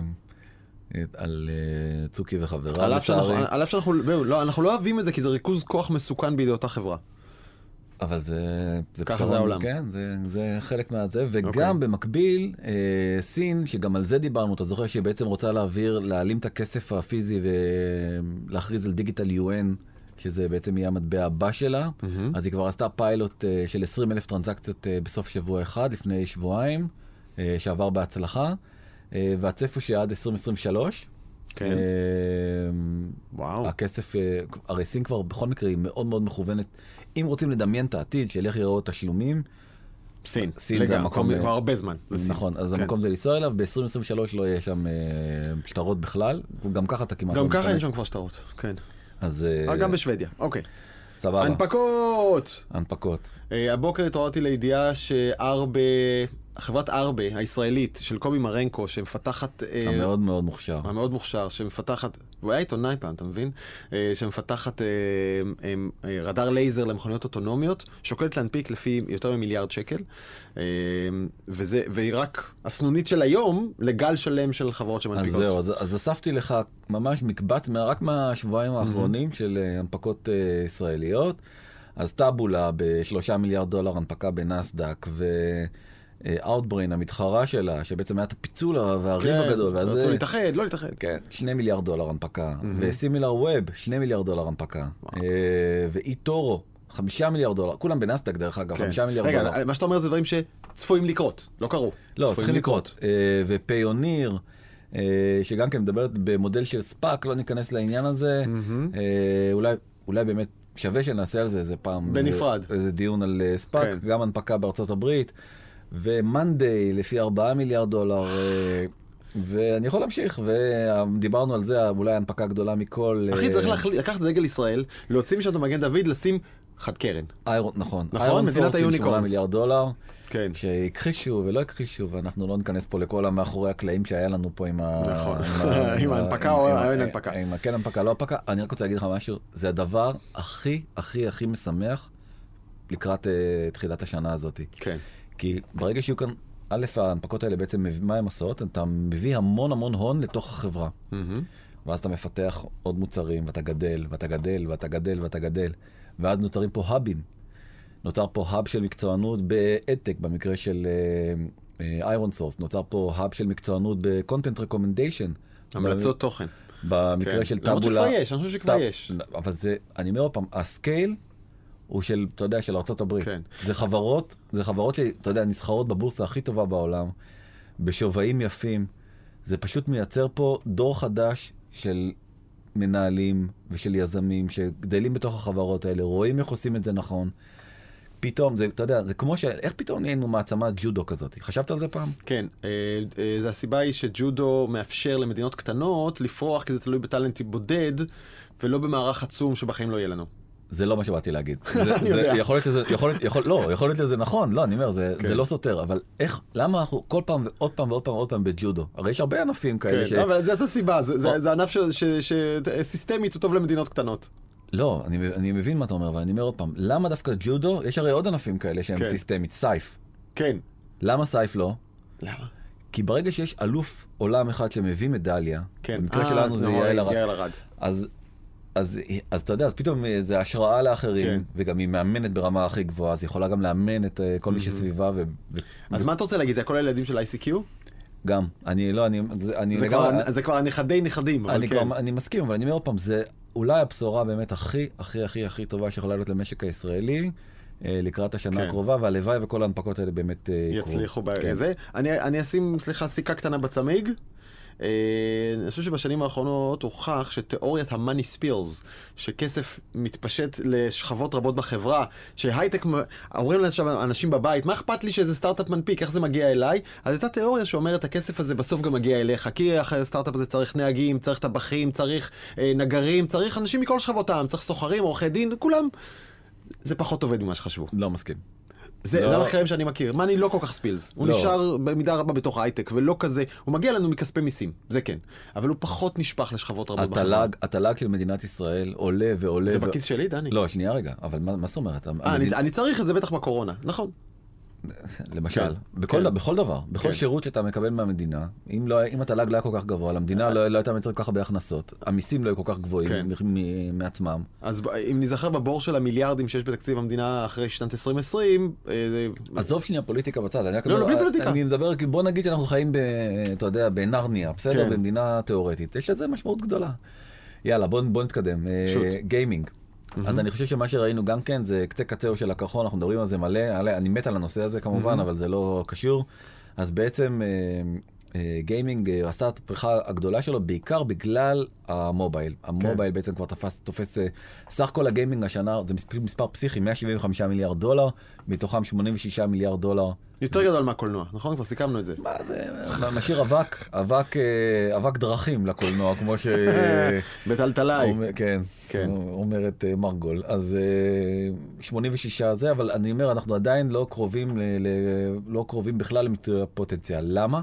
[SPEAKER 2] על אה, צוקי וחבריו, לצערי.
[SPEAKER 1] על אף שאנחנו, לא, אנחנו לא אוהבים את זה כי זה ריכוז כוח מסוכן בידי אותה חברה.
[SPEAKER 2] אבל זה, זה
[SPEAKER 1] ככה
[SPEAKER 2] פתרון,
[SPEAKER 1] זה העולם.
[SPEAKER 2] כן, זה, זה חלק מהזה, וגם
[SPEAKER 1] אוקיי.
[SPEAKER 2] במקביל, אה, סין, שגם על זה דיברנו, אתה זוכר שהיא בעצם רוצה להעביר, להעלים את הכסף הפיזי ולהכריז על דיגיטל UN, שזה בעצם יהיה המטבע הבא שלה,
[SPEAKER 1] מהמם.
[SPEAKER 2] אז היא כבר עשתה פיילוט אה, של 20 אלף טרנזקציות אה, בסוף שבוע אחד, לפני שבועיים, אה, שעבר בהצלחה, והצפי שעד 2023.
[SPEAKER 1] כן.
[SPEAKER 2] אה,
[SPEAKER 1] וואו.
[SPEAKER 2] הכסף, אה, הרי סין כבר בכל מקרה היא מאוד מאוד מכוונת. אם רוצים לדמיין את העתיד של איך יראו התשלומים,
[SPEAKER 1] סין.
[SPEAKER 2] סין זה המקום,
[SPEAKER 1] כבר
[SPEAKER 2] אה,
[SPEAKER 1] הרבה זמן. זה סין.
[SPEAKER 2] נכון, אז
[SPEAKER 1] כן.
[SPEAKER 2] המקום זה לנסוע אליו, ב-2023 לא יהיה שם אה, שטרות בכלל, גם ככה אתה כמעט לא
[SPEAKER 1] גם ככה אין. שם כבר שטרות. כן.
[SPEAKER 2] אז אה,
[SPEAKER 1] אה, גם בשוודיה. אוקיי.
[SPEAKER 2] סבבה,
[SPEAKER 1] הנפקות!
[SPEAKER 2] הנפקות.
[SPEAKER 1] אה, הבוקר התעוררתי לידיעה שארבה, חברת ארבה הישראלית של קובי מרנקו, שמפתחת... אה,
[SPEAKER 2] המאוד מאוד מוכשר.
[SPEAKER 1] המאוד מוכשר, שמפתחת, הוא היה עיתונאי פעם, אתה מבין? אה, שמפתחת אה, רדאר לייזר למכוניות אוטונומיות, שוקלת להנפיק לפי יותר ממיליארד שקל, וזה, והיא רק הסנונית של היום לגל שלם של חברות
[SPEAKER 2] אז
[SPEAKER 1] שמנפיקות.
[SPEAKER 2] זהו, אז, אז אספתי לך ממש מקבץ, רק מהשבועיים האחרונים של אה, הנפקות ישראליות. אז טאבולה בשלושה מיליארד דולר הנפקה בנסדק, ואוטבריין המתחרה שלה, שבעצם היה את הפיצול והריב הגדול, ואז
[SPEAKER 1] רצו להתאחד, לא להתאחד.
[SPEAKER 2] כן, שני מיליארד דולר הנפקה, וסימילר ווב, שני מיליארד דולר הנפקה, אה, ואיטורו, חמישה מיליארד דולר, כולם בנסדק דרך אגב,
[SPEAKER 1] כן.
[SPEAKER 2] מיליארד
[SPEAKER 1] רגע,
[SPEAKER 2] דולר.
[SPEAKER 1] מה שאתה אומר זה דברים שצפויים לקרות, לא קרו.
[SPEAKER 2] לא, צריכים לקרות. אה, ופיוניר, אה, שגם כן מדברת במודל של SPAC, לא ניכנס לעניין הזה. אה, אולי, אולי באמת שווה שנעשה על זה איזה פעם.
[SPEAKER 1] בנפרד.
[SPEAKER 2] איזה, דיון על SPAC,
[SPEAKER 1] כן.
[SPEAKER 2] גם הנפקה בארצות הברית. ומאנדיי לפי 4 מיליארד דולר. אה, ואני יכול להמשיך, ודיברנו על זה, אולי ההנפקה הגדולה מכל...
[SPEAKER 1] אחי,
[SPEAKER 2] אה,
[SPEAKER 1] צריך לקחת את דגל ישראל, להוציא משם את המגן דוד, לשים חד קרן.
[SPEAKER 2] איירון, נכון.
[SPEAKER 1] נכון, מדינת
[SPEAKER 2] סורס,
[SPEAKER 1] ה unicorns.
[SPEAKER 2] 8 מיליארד דולר.
[SPEAKER 1] כן.
[SPEAKER 2] שהכחישו ולא הכחישו, ואנחנו לא ניכנס פה לכל המאחורי הקלעים שהיה לנו פה עם ה...
[SPEAKER 1] נכון. עם ההנפקה או האין הנפקה.
[SPEAKER 2] עם הכן הנפקה, לא הנפקה. אני רק רוצה להגיד לך משהו, זה הדבר הכי הכי הכי משמח לקראת אה, תחילת השנה הזאת.
[SPEAKER 1] כן.
[SPEAKER 2] כי ברגע שיהיו כאן, א', ההנפקות האלה בעצם, מה הן עושות? אתה מביא המון המון הון לתוך החברה.
[SPEAKER 1] מהמם.
[SPEAKER 2] ואז אתה מפתח עוד מוצרים, ואתה גדל, ואתה גדל, ואתה גדל, ואתה גדל. ואז נוצרים פה האבים. נוצר פה האב של מקצוענות באדטק, במקרה של איירון סורס. נוצר פה האב של מקצוענות ב-content recommendation.
[SPEAKER 1] המלצות תוכן.
[SPEAKER 2] במקרה
[SPEAKER 1] כן.
[SPEAKER 2] של
[SPEAKER 1] למרות
[SPEAKER 2] טאבולה.
[SPEAKER 1] שכבר יש, אני חושב שכבר
[SPEAKER 2] טאב-
[SPEAKER 1] יש.
[SPEAKER 2] אבל זה, אני אומר עוד פעם, ה scale הוא של, אתה יודע, של ארה"ב.
[SPEAKER 1] כן.
[SPEAKER 2] זה חברות, זה חברות שאתה יודע, נסחרות בבורסה הכי טובה בעולם, בשווים יפים. זה פשוט מייצר פה דור חדש של מנהלים ושל יזמים שגדלים בתוך החברות האלה, רואים איך עושים את זה נכון. פתאום, זה, אתה יודע, זה כמו ש... איך פתאום נהיינו מעצמת ג'ודו כזאת? חשבת על זה פעם?
[SPEAKER 1] כן, אה, אה, זה הסיבה היא שג'ודו מאפשר למדינות קטנות לפרוח כי זה תלוי בטאלנט בודד ולא במערך עצום שבחיים לא יהיה לנו.
[SPEAKER 2] זה לא מה שבאתי להגיד. זה, זה. יכול להיות שזה, יכול, להיות- יכול, לא, יכול להיות שזה נכון, לא, אני אומר, זה,
[SPEAKER 1] כן.
[SPEAKER 2] זה לא סותר, אבל איך, למה אנחנו כל פעם ועוד פעם ועוד פעם ועוד פעם בג'ודו? הרי יש הרבה ענפים כאלה
[SPEAKER 1] כן,
[SPEAKER 2] ש...
[SPEAKER 1] אבל זאת הסיבה, זה- זה
[SPEAKER 2] או-
[SPEAKER 1] זה ענף שסיסטמית הוא טוב למדינות קטנות.
[SPEAKER 2] לא, אני, אני מבין מה אתה אומר, אבל אני אומר עוד פעם, למה דווקא ג'ודו, יש הרי עוד ענפים כאלה שהם
[SPEAKER 1] כן.
[SPEAKER 2] סיסטמית, סייף.
[SPEAKER 1] כן.
[SPEAKER 2] למה סייף לא?
[SPEAKER 1] למה?
[SPEAKER 2] כי ברגע שיש אלוף עולם אחד שמביא מדליה,
[SPEAKER 1] כן.
[SPEAKER 2] במקרה
[SPEAKER 1] אה,
[SPEAKER 2] שלנו זה יעל ארד. אז, אז, אז אתה יודע, אז פתאום אה, זה השראה לאחרים,
[SPEAKER 1] כן.
[SPEAKER 2] וגם היא מאמנת ברמה הכי גבוהה, אז היא יכולה גם לאמן את אה, כל מי שסביבה, ו... ו-
[SPEAKER 1] אז מה אתה רוצה להגיד? זה הכל הילדים של ICQ?
[SPEAKER 2] גם, אני לא, אני, זה, אני
[SPEAKER 1] זה
[SPEAKER 2] לגמרי,
[SPEAKER 1] כבר- זה כבר הנכדי נכדים,
[SPEAKER 2] אני,
[SPEAKER 1] כן.
[SPEAKER 2] כבר, אני מסכים, אבל אני אומר עוד פעם, זה אולי הבשורה באמת הכי הכי הכי הכי טובה שיכולה להיות למשק הישראלי אה, לקראת השנה
[SPEAKER 1] כן.
[SPEAKER 2] הקרובה, והלוואי וכל ההנפקות האלה באמת יקרו.
[SPEAKER 1] יצליחו
[SPEAKER 2] כן.
[SPEAKER 1] בזה. אני אני אשים, סליחה, סיכה קטנה בצמיג. אה, אני חושב שבשנים האחרונות הוכח שתיאוריית המאני ספירס, שכסף מתפשט לשכבות רבות בחברה, שהייטק, אומרים עכשיו אנשים בבית, מה אכפת לי שאיזה סטארט-אפ מנפיק, איך זה מגיע אליי? אז הייתה תיאוריה שאומרת, הכסף הזה בסוף גם מגיע אליך, כי הסטארט-אפ הזה צריך נהגים, צריך טבחים, צריך אה, נגרים, צריך אנשים מכל שכבות העם, צריך סוחרים, עורכי דין, כולם. זה פחות עובד ממה שחשבו.
[SPEAKER 2] לא מסכים.
[SPEAKER 1] זה,
[SPEAKER 2] לא.
[SPEAKER 1] זה המחקרים שאני מכיר. מאני לא כל כך ספילס. הוא
[SPEAKER 2] לא.
[SPEAKER 1] נשאר במידה רבה בתוך ההייטק, ולא כזה, הוא מגיע לנו מכספי מיסים, זה כן. אבל הוא פחות נשפך לשכבות רבות בחברה.
[SPEAKER 2] התל"ג, התל"ג של מדינת ישראל עולה ועולה.
[SPEAKER 1] זה בכיס שלי, דני.
[SPEAKER 2] לא, שנייה רגע, אבל מה, זאת אומרת?
[SPEAKER 1] אה, אני צריך את זה בטח בקורונה, נכון.
[SPEAKER 2] למשל,
[SPEAKER 1] כן,
[SPEAKER 2] בכל,
[SPEAKER 1] כן.
[SPEAKER 2] בכל דבר, בכל
[SPEAKER 1] כן.
[SPEAKER 2] שירות שאתה מקבל מהמדינה, אם, לא, אם התל"ג לא היה כל כך גבוה, למדינה לא, לא הייתה מייצרת כל כך הרבה הכנסות, המיסים לא היו כל כך גבוהים
[SPEAKER 1] כן.
[SPEAKER 2] מ- מ- מעצמם.
[SPEAKER 1] אז אם נזכר בבור של המיליארדים שיש בתקציב המדינה אחרי שנת 2020, אה, זה...
[SPEAKER 2] עזוב שנייה פוליטיקה בצד, אני
[SPEAKER 1] לא, לא, בלי פוליטיקה.
[SPEAKER 2] אני מדבר, בוא נגיד שאנחנו חיים, ב, אתה יודע, בנרניה, בסדר?
[SPEAKER 1] כן.
[SPEAKER 2] במדינה תיאורטית, יש לזה משמעות גדולה. יאללה, בוא, בוא נתקדם. אה, גיימינג. אז אני חושב שמה שראינו גם כן זה קצה קצהו של הקרחון, אנחנו מדברים על זה מלא, אני מת על הנושא הזה כמובן, אבל זה לא קשור. אז בעצם אה, גיימינג אה, עשה את הפריחה הגדולה שלו בעיקר בגלל המובייל. המובייל בעצם כבר תפס, תופס, אה, סך כל הגיימינג השנה זה מספר, מספר פסיכי, 175 מיליארד דולר, מתוכם 86 מיליארד דולר.
[SPEAKER 1] יותר גדול מהקולנוע, נכון? כבר סיכמנו את זה.
[SPEAKER 2] מה זה, משאיר אבק, אבק, אה, אבק דרכים לקולנוע, כמו ש...
[SPEAKER 1] בטלטליי.
[SPEAKER 2] אומר- כן,
[SPEAKER 1] כן.
[SPEAKER 2] אומרת אה, מרגול. אז אה, 86 זה, אבל אני אומר, אנחנו עדיין לא קרובים, ל, ל, לא קרובים בכלל למיצוי הפוטנציאל. למה?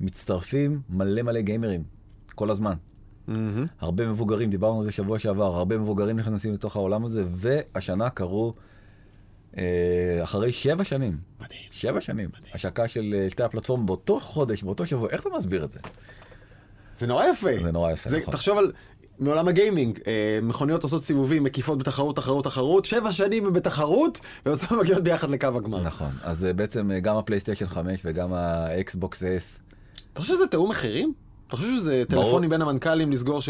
[SPEAKER 2] מצטרפים מלא מלא גיימרים, כל הזמן.
[SPEAKER 1] מהמם.
[SPEAKER 2] הרבה מבוגרים, דיברנו על זה שבוע שעבר, הרבה מבוגרים נכנסים לתוך העולם הזה, והשנה קרו, אה, אחרי שבע שנים,
[SPEAKER 1] מדהים.
[SPEAKER 2] שבע שנים, השקה של אה, שתי הפלטפורמות באותו חודש, באותו שבוע, איך אתה מסביר את זה?
[SPEAKER 1] זה נורא יפה.
[SPEAKER 2] זה נורא יפה,
[SPEAKER 1] זה,
[SPEAKER 2] נכון.
[SPEAKER 1] תחשוב על מעולם הגיימינג, אה, מכוניות עושות סיבובים מקיפות בתחרות, תחרות, תחרות, שבע שנים בתחרות, ובסוף מגיעות ביחד לקו הגמר.
[SPEAKER 2] נכון, אז אה, בעצם גם הפלייסטיישן 5 וגם האקסבוקס S,
[SPEAKER 1] אתה חושב שזה תיאום מחירים? אתה חושב שזה. טלפונים בין המנכ"לים לסגור ש...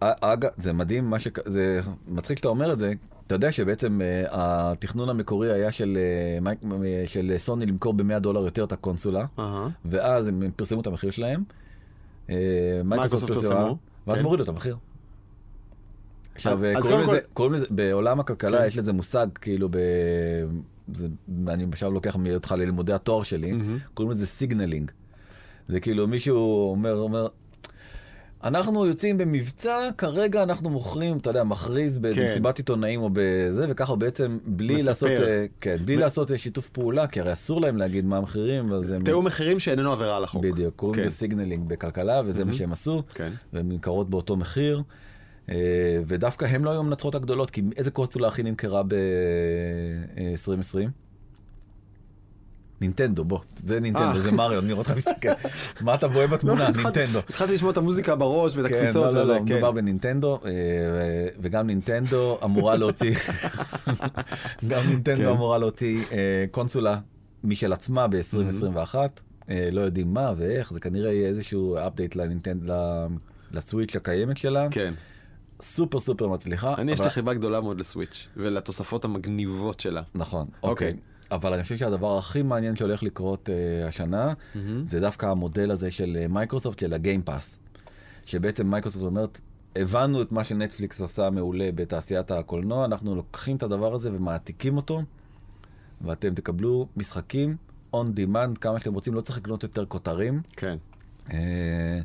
[SPEAKER 2] אגב, זה מדהים, מה ש... זה מצחיק שאתה אומר את זה. אתה יודע שבעצם אה, התכנון המקורי היה של, אה, אה, של סוני למכור ב-100 דולר יותר את הקונסולה. ואז הם פרסמו את המחיר שלהם. אה,
[SPEAKER 1] מייקרוסופט פרסמו,
[SPEAKER 2] ואז
[SPEAKER 1] כן.
[SPEAKER 2] הם הורידו את המחיר. עכשיו, אה, קוראים לזה, קוראים לזה, בעולם הכלכלה
[SPEAKER 1] כן.
[SPEAKER 2] יש לזה מושג, כאילו, ב... זה, אני עכשיו לוקח אותך ללימודי התואר שלי. קוראים לזה signaling. זה כאילו מישהו אומר, אומר, אנחנו יוצאים במבצע, כרגע אנחנו מוכרים, אתה יודע, מכריז באיזה
[SPEAKER 1] כן.
[SPEAKER 2] עיתונאים או בזה, וככה בעצם בלי
[SPEAKER 1] מספר.
[SPEAKER 2] לעשות, אה, כן, בלי
[SPEAKER 1] ו-
[SPEAKER 2] לעשות אה, שיתוף פעולה, כי הרי אסור להם להגיד מה המחירים, אז הם...
[SPEAKER 1] תיאום מחירים שאיננו עבירה על החוק.
[SPEAKER 2] בדיוק, קוראים
[SPEAKER 1] כן.
[SPEAKER 2] לזה signaling בכלכלה, וזה מה שהם עשו,
[SPEAKER 1] כן.
[SPEAKER 2] והן נמכרות באותו מחיר. אה, ודווקא הם לא היו המנצחות הגדולות, כי איזה קונסולה הכי נמכרה ב-2020? נינטנדו, בוא, זה נינטנדו,
[SPEAKER 1] אה.
[SPEAKER 2] זה מריו, נראה אותך מסתכל. מה אתה בוהה בתמונה?
[SPEAKER 1] לא,
[SPEAKER 2] נינטנדו.
[SPEAKER 1] התחלתי לשמוע את המוזיקה בראש ואת
[SPEAKER 2] כן,
[SPEAKER 1] הקפיצות.
[SPEAKER 2] לא, לא, לא,
[SPEAKER 1] כן.
[SPEAKER 2] מדובר בנינטנדו, אה, וגם נינטנדו אמורה להוציא, גם
[SPEAKER 1] כן.
[SPEAKER 2] נינטנדו אמורה להוציא אה, קונסולה משל עצמה ב-2021, לא יודעים מה ואיך, זה כנראה יהיה איזשהו אפדייט לסוויץ' הקיימת שלה,
[SPEAKER 1] כן.
[SPEAKER 2] סופר סופר מצליחה.
[SPEAKER 1] אני יש
[SPEAKER 2] אבל-
[SPEAKER 1] לי חיבה גדולה מאוד לסוויץ' ולתוספות המגניבות שלה.
[SPEAKER 2] נכון,
[SPEAKER 1] אוקיי.
[SPEAKER 2] אוקיי. אבל אני חושב שהדבר הכי מעניין שהולך לקרות uh, השנה, זה דווקא המודל הזה של אה, מייקרוסופט, של ה Game Pass. שבעצם מייקרוסופט אומרת, הבנו את מה שנטפליקס עושה מעולה בתעשיית הקולנוע, אנחנו לוקחים את הדבר הזה ומעתיקים אותו, ואתם תקבלו משחקים on demand כמה שאתם רוצים, לא צריך לקנות יותר כותרים.
[SPEAKER 1] כן.
[SPEAKER 2] אה,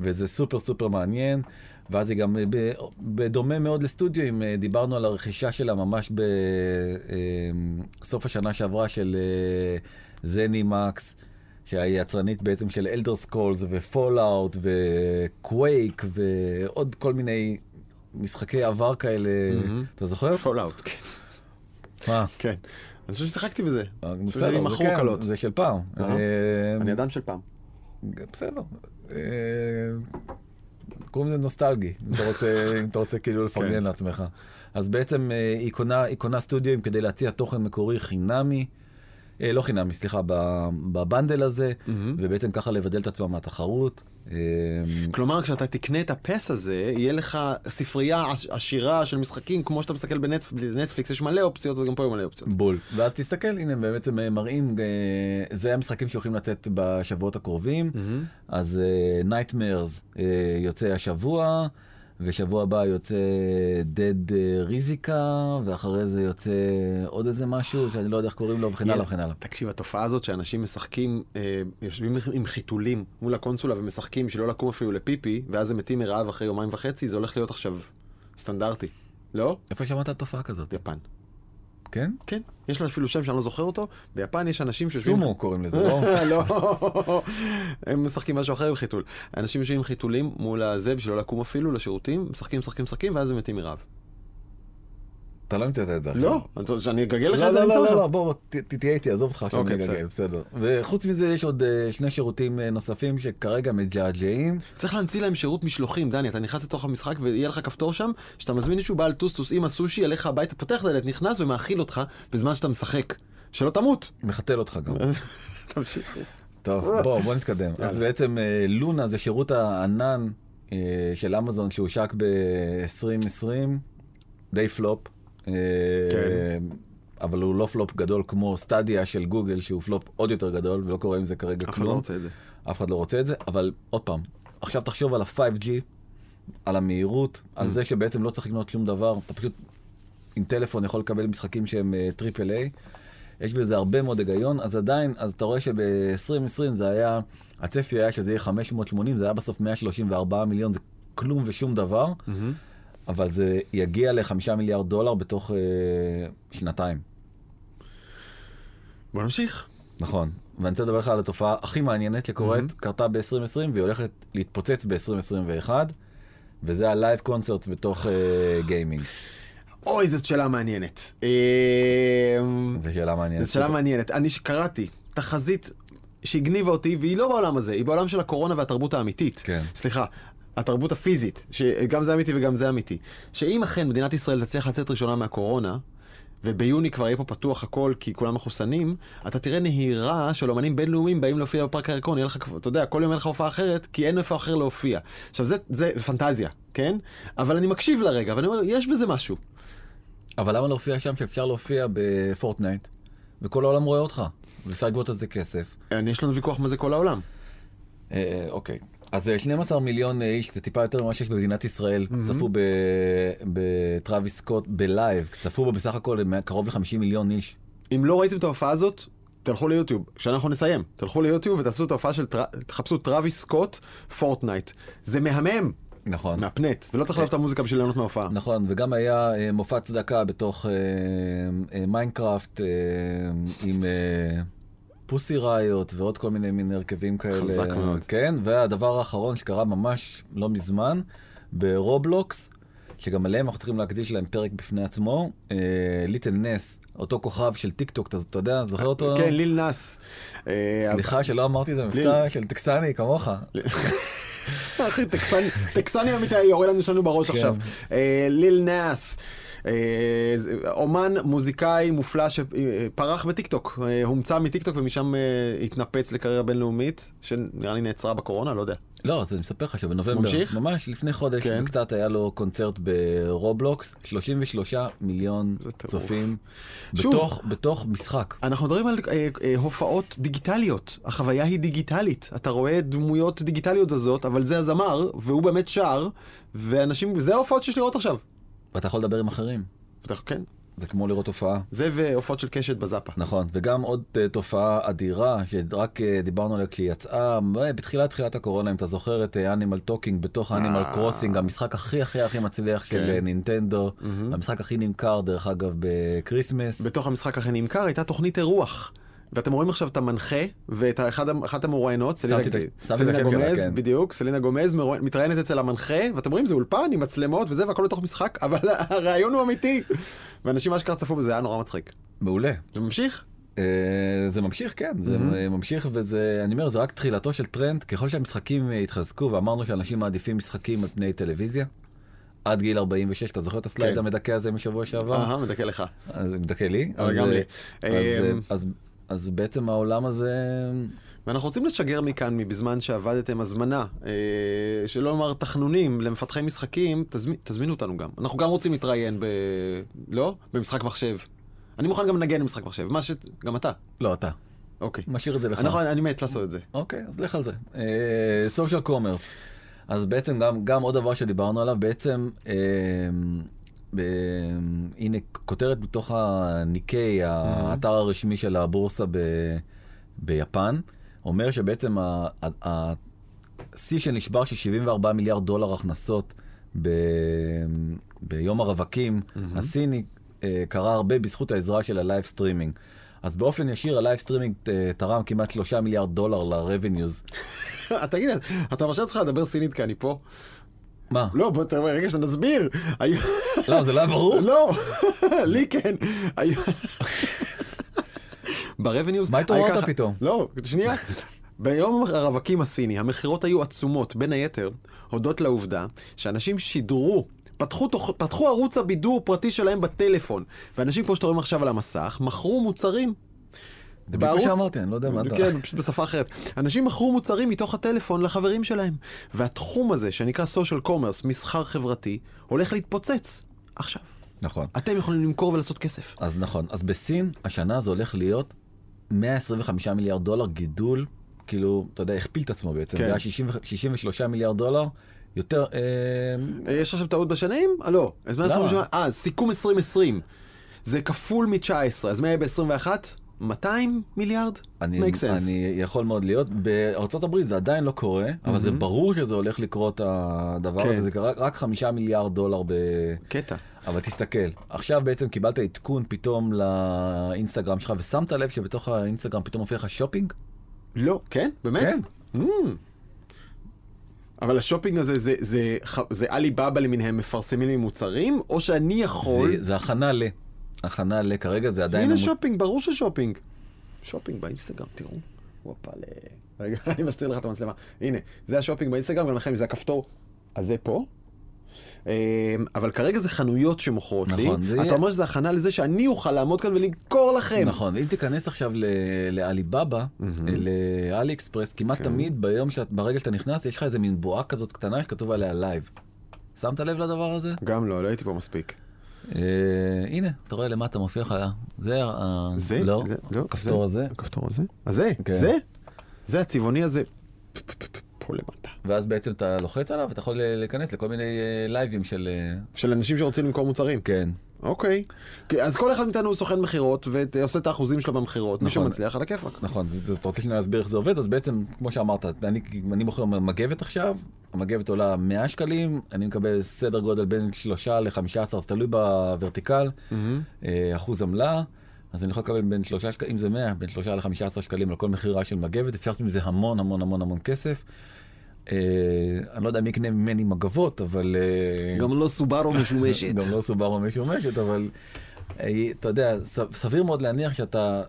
[SPEAKER 2] וזה סופר סופר מעניין. ואז היא גם אה, בדומה מאוד ל Stadia, אם אה, דיברנו על הרכישה שלה ממש בסוף השנה שעברה של אה, ZeniMax, שהיא יצרנית בעצם של Elder Scrolls ו Fallout ו Quake ועוד כל מיני משחקי עבר כאלה,
[SPEAKER 1] מהמם.
[SPEAKER 2] אתה זוכר?
[SPEAKER 1] Fallout. כן.
[SPEAKER 2] מה?
[SPEAKER 1] כן. אני חושב ששיחקתי בזה.
[SPEAKER 2] בסדר, זה כן,
[SPEAKER 1] קלות.
[SPEAKER 2] זה של פעם.
[SPEAKER 1] אני אדם של פעם.
[SPEAKER 2] בסדר. קוראים לזה נוסטלגי, אם אתה רוצה, אם אתה רוצה כאילו
[SPEAKER 1] כן.
[SPEAKER 2] לפרגן לעצמך. אז בעצם אה, היא קונה, היא קונה סטודיו כדי להציע תוכן מקורי חינמי, לא חינמי, סליחה, בבנדל הזה,
[SPEAKER 1] מהמם.
[SPEAKER 2] ובעצם ככה לבדל את עצמה מהתחרות. אה,
[SPEAKER 1] כלומר, כשאתה תקנה את הפס הזה, יהיה לך ספרייה עש- עשירה של משחקים, כמו שאתה מסתכל בנטפ- בנטפליקס, יש מלא אופציות, וגם פה יש מלא אופציות.
[SPEAKER 2] בול. ואז תסתכל, הנה, הם בעצם אה, מראים, אה, זה המשחקים שהולכים לצאת בשבועות הקרובים.
[SPEAKER 1] מהמם.
[SPEAKER 2] אז uh, יוצא השבוע, ושבוע הבא יוצא Dead ריזיקה, ואחרי זה יוצא עוד איזה משהו שאני לא יודע איך קוראים לו, וכן הלאה וכן הלאה.
[SPEAKER 1] תקשיב, התופעה הזאת שאנשים משחקים, אה, יושבים עם חיתולים מול הקונסולה ומשחקים בשביל לא לקום אפילו לפיפי, ואז הם מתים מרעב אחרי יומיים וחצי, זה הולך להיות עכשיו סטנדרטי. לא?
[SPEAKER 2] איפה שמעת על תופעה כזאת?
[SPEAKER 1] יפן.
[SPEAKER 2] כן?
[SPEAKER 1] כן, יש לו אפילו שם שאני לא זוכר אותו. ביפן יש אנשים שיושבים...
[SPEAKER 2] סומו קוראים לזה, לא?
[SPEAKER 1] לא, הם משחקים משהו אחר עם חיתול. אנשים יושבים עם חיתולים מול הזה בשביל לא לקום אפילו לשירותים, משחקים, משחקים, משחקים, ואז הם מתים מרעב.
[SPEAKER 2] אתה לא המצאת את זה עכשיו.
[SPEAKER 1] לא, אתה רוצה שאני אגגל לך
[SPEAKER 2] לא,
[SPEAKER 1] את זה?
[SPEAKER 2] לא, לא,
[SPEAKER 1] לך.
[SPEAKER 2] לא, בוא, תהיה איתי, עזוב אותך עכשיו
[SPEAKER 1] אוקיי,
[SPEAKER 2] אני אגגל, בסדר. וחוץ מזה יש עוד אה, שני שירותים אה, נוספים שכרגע מג'עג'עים.
[SPEAKER 1] צריך להמציא להם שירות משלוחים, דני, אתה נכנס לתוך המשחק ויהיה לך כפתור שם, שאתה מזמין מישהו בעל טוסטוס עם הסושי אליך הביתה, פותח דלת, נכנס ומאכיל אותך בזמן שאתה משחק. שלא תמות.
[SPEAKER 2] מחתל אותך גם.
[SPEAKER 1] תמשיך.
[SPEAKER 2] טוב, בוא, בוא נתקדם. אז. בעצם אה, לונה זה שירות הענן של אמזון שהושק ב-2020, די פלופ. אה,
[SPEAKER 1] כן.
[SPEAKER 2] אבל הוא לא פלופ גדול כמו סטדיה של גוגל שהוא פלופ עוד יותר גדול ולא קורה עם זה כרגע
[SPEAKER 1] אף אחד לא
[SPEAKER 2] כלום.
[SPEAKER 1] רוצה את זה.
[SPEAKER 2] אף אחד לא רוצה את זה, אבל עוד פעם, עכשיו תחשוב על ה-5G, על המהירות,
[SPEAKER 1] Mm.
[SPEAKER 2] על זה שבעצם לא צריך לקנות שום דבר, אתה פשוט עם טלפון יכול לקבל משחקים שהם triple A. יש בזה הרבה מאוד היגיון, אז עדיין, אז אתה רואה שב-2020 זה היה, הצפי היה שזה יהיה 580, זה היה בסוף 134 מיליון, זה כלום ושום דבר,
[SPEAKER 1] מהמם.
[SPEAKER 2] אבל זה יגיע ל-5 מיליארד דולר בתוך אה, שנתיים.
[SPEAKER 1] בוא נמשיך.
[SPEAKER 2] נכון, ואני רוצה לדבר לך על התופעה הכי מעניינת שקורית, קרתה ב-2020 והיא הולכת להתפוצץ ב-2021, וזה ה live concerts בתוך אה, gaming.
[SPEAKER 1] אוי, זאת שאלה מעניינת. אה,
[SPEAKER 2] זו שאלה מעניינת.
[SPEAKER 1] זו שאלה מעניינת. אני קראתי תחזית שהגניבה אותי, והיא לא בעולם הזה, היא בעולם של הקורונה והתרבות האמיתית.
[SPEAKER 2] כן.
[SPEAKER 1] סליחה. התרבות הפיזית, שגם זה אמיתי וגם זה אמיתי, שאם אכן מדינת ישראל תצליח לצאת ראשונה מהקורונה, וביוני כבר יהיה פה פתוח הכל כי כולם מחוסנים, אתה תראה נהירה של אומנים בינלאומיים באים להופיע בפארק הירקון, יהיה לך, אתה יודע, כל יום אין לך הופעה אחרת, כי אין איפה אחר להופיע. עכשיו זה, זה פנטזיה, כן? אבל אני מקשיב לרגע, ואני אומר, יש בזה משהו.
[SPEAKER 2] אבל למה להופיע שם שאפשר להופיע ב Fortnite, וכל העולם רואה אותך, ואפשר לגבות על זה כסף.
[SPEAKER 1] אני- יש לנו ויכוח מה זה כל העולם.
[SPEAKER 2] אה, אוקיי. אז אה, 12 מיליון אה, איש, זה טיפה יותר ממה שיש במדינת ישראל, צפו ב- בטראביס סקוט ב live, צפו בו בסך הכל אה, קרוב ל-50 מיליון איש.
[SPEAKER 1] אם לא ראיתם את ההופעה הזאת, תלכו ליוטיוב. כשאנחנו נסיים, תלכו ליוטיוב ותעשו את ההופעה של, טר... תחפשו טראביס סקוט, Fortnite. זה מהמם,
[SPEAKER 2] נכון.
[SPEAKER 1] מהפנט, ולא צריך לאהוב את המוזיקה בשביל ליהנות מההופעה.
[SPEAKER 2] נכון, וגם היה אה, מופע צדקה בתוך אה, אה, Minecraft אה, עם אה, Pussy Riot ועוד כל מיני מין הרכבים כאלה.
[SPEAKER 1] חזק מאוד.
[SPEAKER 2] כן, והדבר האחרון שקרה ממש לא מזמן, ב Roblox, שגם עליהם אנחנו צריכים להקדיש להם פרק בפני עצמו, אה, Little Nas, אותו כוכב של טיק טוק, אתה, יודע, זוכר אותו?
[SPEAKER 1] כן, ליל נאס. אה,
[SPEAKER 2] סליחה שלא אמרתי את זה מבטא של טקסני כמוך.
[SPEAKER 1] אחי, טקסני- טקסני אמיתי יורה לנו שלנו בראש
[SPEAKER 2] כן.
[SPEAKER 1] עכשיו. אה, ליל נאס. אה, אומן מוזיקאי מופלא שפרח בטיקטוק, אה, הומצא מטיקטוק ומשם אה, התנפץ לקריירה בינלאומית, שנראה לי נעצרה בקורונה, לא יודע.
[SPEAKER 2] לא, אז אני מספר לך שבנובמבר,
[SPEAKER 1] ממשיך?
[SPEAKER 2] ממש לפני חודש
[SPEAKER 1] כן.
[SPEAKER 2] וקצת היה לו קונצרט ב Roblox, 33 מיליון. צופים,
[SPEAKER 1] שוב.
[SPEAKER 2] בתוך, בתוך משחק.
[SPEAKER 1] אנחנו מדברים על אה, אה, הופעות דיגיטליות, החוויה היא דיגיטלית. אתה רואה דמויות דיגיטליות זזות, אבל זה הזמר, והוא באמת שר, ואנשים, זה ההופעות שיש לראות עכשיו.
[SPEAKER 2] ואתה יכול לדבר עם אחרים,
[SPEAKER 1] כן,
[SPEAKER 2] זה כמו לראות הופעה.
[SPEAKER 1] זה והופעות של קשת בזאפה.
[SPEAKER 2] נכון, וגם עוד uh, תופעה אדירה שרק uh, דיברנו עליה כשהיא יצאה uh, בתחילת תחילת הקורונה, אם אתה זוכר את Animal Talking בתוך Animal
[SPEAKER 1] אה.
[SPEAKER 2] Crossing, המשחק הכי הכי הכי מצליח של
[SPEAKER 1] כן.
[SPEAKER 2] אה, נינטנדו,
[SPEAKER 1] מהמם.
[SPEAKER 2] המשחק הכי נמכר דרך אגב ב Christmas.
[SPEAKER 1] בתוך המשחק הכי נמכר הייתה תוכנית אירוח. ואתם רואים עכשיו את המנחה ואת אחת המרואיינות, סלינה, סלינה גומז,
[SPEAKER 2] כן.
[SPEAKER 1] בדיוק, סלינה גומז מתראיינת אצל המנחה, ואתם רואים זה אולפן עם מצלמות וזה והכל לתוך משחק, אבל הרעיון הוא אמיתי. ואנשים אשכרה צפו בזה, היה נורא מצחיק.
[SPEAKER 2] מעולה.
[SPEAKER 1] זה ממשיך?
[SPEAKER 2] אה, זה ממשיך, כן, זה
[SPEAKER 1] מהמם.
[SPEAKER 2] אה, ממשיך וזה, אני אומר, זה רק תחילתו של טרנד, ככל שהמשחקים אה, יתחזקו, ואמרנו שאנשים מעדיפים משחקים על פני טלוויזיה, עד גיל 46, אתה זוכר את הסלייד
[SPEAKER 1] כן.
[SPEAKER 2] המדכא הזה משבוע שעבר?
[SPEAKER 1] אהה, מדכא לך.
[SPEAKER 2] אז זה מדכא לי.
[SPEAKER 1] אבל
[SPEAKER 2] אז,
[SPEAKER 1] גם לי.
[SPEAKER 2] אז,
[SPEAKER 1] אמ,
[SPEAKER 2] אז- אז בעצם העולם הזה,
[SPEAKER 1] ואנחנו רוצים לשגר מכאן, מבזמן שעבדתם הזמנה, אה, שלא לומר תחנונים למפתחי משחקים, תזמין, תזמינו אותנו גם. אנחנו גם רוצים להתראיין ב... לא? במשחק מחשב. אני מוכן גם לנגן במשחק מחשב, מה ש... גם אתה.
[SPEAKER 2] לא אתה,
[SPEAKER 1] אוקיי.
[SPEAKER 2] משאיר את זה לך.
[SPEAKER 1] נכון, אני מת לעשות את זה.
[SPEAKER 2] אוקיי, אז לך על זה. social commerce. אז בעצם גם, גם עוד דבר שדיברנו עליו, בעצם, אה, הנה כותרת בתוך ה Nikkei, האתר הרשמי של הבורסה ב, ביפן, אומר שבעצם השיא שנשבר של 74 מיליארד דולר הכנסות ב, ביום הרווקים הסיני אה, קרה הרבה בזכות העזרה של ה live streaming. אז באופן ישיר ה live streaming אה, תרם כמעט 3 מיליארד דולר ל-revenues.
[SPEAKER 1] תגיד, אתה מרשה לעצמך לדבר סינית כי אני פה?
[SPEAKER 2] מה?
[SPEAKER 1] לא, בוא תראה, רגע שנסביר. היו-
[SPEAKER 2] למה, זה לא היה ברור?
[SPEAKER 1] לא, לי כן. ברבניוז...
[SPEAKER 2] מה התעוררת
[SPEAKER 1] היה ככה-
[SPEAKER 2] פתאום?
[SPEAKER 1] לא, שנייה. ביום הרווקים הסיני המכירות היו עצומות, בין היתר, הודות לעובדה שאנשים שידרו, פתחו, תוך, פתחו ערוץ הבידור פרטי שלהם בטלפון, ואנשים, כמו שאתם רואים עכשיו על המסך, מכרו מוצרים.
[SPEAKER 2] זה בדיוק מה שאמרתי, אני לא יודע מה אתה...
[SPEAKER 1] כן, פשוט בשפה אחרת. אנשים מכרו מוצרים מתוך הטלפון לחברים שלהם. והתחום הזה, שנקרא social commerce, מסחר חברתי, הולך להתפוצץ. עכשיו.
[SPEAKER 2] נכון.
[SPEAKER 1] אתם יכולים למכור ולעשות כסף.
[SPEAKER 2] אז נכון, אז בסין השנה זה הולך להיות 125 מיליארד דולר גידול, כאילו, אתה יודע, הכפיל את עצמו בעצם,
[SPEAKER 1] כן.
[SPEAKER 2] זה היה 60 63 מיליארד דולר, יותר, אה,
[SPEAKER 1] אה, יש עכשיו טעות בשנים? אה, לא. אז מה? אה, סיכום 2020. זה כפול מ-19, אז מה יהיה ב-21? 200 מיליארד?
[SPEAKER 2] it
[SPEAKER 1] makes sense.
[SPEAKER 2] אני יכול מאוד להיות, בארצות הברית זה עדיין לא קורה, אבל זה ברור שזה הולך לקרות הדבר
[SPEAKER 1] כן.
[SPEAKER 2] הזה, זה רק, רק חמישה מיליארד דולר ב...
[SPEAKER 1] קטע.
[SPEAKER 2] אבל תסתכל, עכשיו בעצם קיבלת עדכון פתאום לאינסטגרם שלך, ושמת לב שבתוך האינסטגרם פתאום מופיע לך שופינג?
[SPEAKER 1] לא, כן? באמת?
[SPEAKER 2] כן.
[SPEAKER 1] Mm. אבל השופינג הזה זה, זה, זה, זה עליבאבא למיניהם מפרסמים לי מוצרים, או שאני יכול...
[SPEAKER 2] זה, זה הכנה ל... הכנה ל... כרגע זה עדיין...
[SPEAKER 1] הנה
[SPEAKER 2] המות-
[SPEAKER 1] שופינג, ברור ש shopping. shopping באינסטגרם, תראו. וואו יפה, ל... רגע, אני מסתיר לך את המצלמה. הנה, זה השופינג באינסטגרם, וגם לכם זה הכפתור הזה פה. אמ, אבל כרגע זה חנויות שמוכרות לי.
[SPEAKER 2] נכון, זה
[SPEAKER 1] אתה
[SPEAKER 2] יהיה-
[SPEAKER 1] אומר שזה הכנה לזה שאני אוכל לעמוד כאן ולמכור לכם.
[SPEAKER 2] נכון, אם תיכנס עכשיו ל- לעליבאבא, ל AliExpress, כמעט תמיד ביום שאת, ברגע שאתה נכנס, יש לך איזה מין בועה כזאת קטנה שכתוב עליה live. שמת לב לדבר הזה?
[SPEAKER 1] גם לא, לא הייתי פה מספיק.
[SPEAKER 2] אה, הנה, אתה רואה למטה מופיע לך, זה ה...
[SPEAKER 1] זה?
[SPEAKER 2] לא,
[SPEAKER 1] זה- לא,
[SPEAKER 2] הכפתור
[SPEAKER 1] זה-
[SPEAKER 2] הזה.
[SPEAKER 1] הכפתור הזה? הזה?
[SPEAKER 2] כן.
[SPEAKER 1] זה? זה הצבעוני הזה. פה למטה.
[SPEAKER 2] ואז בעצם אתה לוחץ עליו, אתה יכול להיכנס לכל מיני אה, לייבים של... אה,
[SPEAKER 1] של אנשים שרוצים למכור מוצרים.
[SPEAKER 2] כן.
[SPEAKER 1] אוקיי. כי- אז כל אחד מאיתנו הוא סוכן מכירות ועושה את האחוזים שלו במכירות. מי
[SPEAKER 2] נכון.
[SPEAKER 1] שמצליח על הכיפאק.
[SPEAKER 2] נכון, אתה רוצה להסביר איך זה עובד, אז בעצם, כמו שאמרת, אני, אני מוכר מגבת עכשיו, המגבת עולה 100 שקלים, אני מקבל סדר גודל בין 3 ל-15, אז תלוי בוורטיקל, אה, אחוז עמלה, אז אני יכול לקבל בין 3 שקלים, אם זה 100, בין 3 ל-15 שקלים על כל מכירה של מגבת, אפשר לעשות מזה המון המון המון המון כסף. אה, אני לא יודע מי יקנה ממני מגבות, אבל... אה,
[SPEAKER 1] גם לא סובארו משומשת.
[SPEAKER 2] גם לא סובארו משומשת, אבל אה, אתה יודע, סביר מאוד להניח שאתה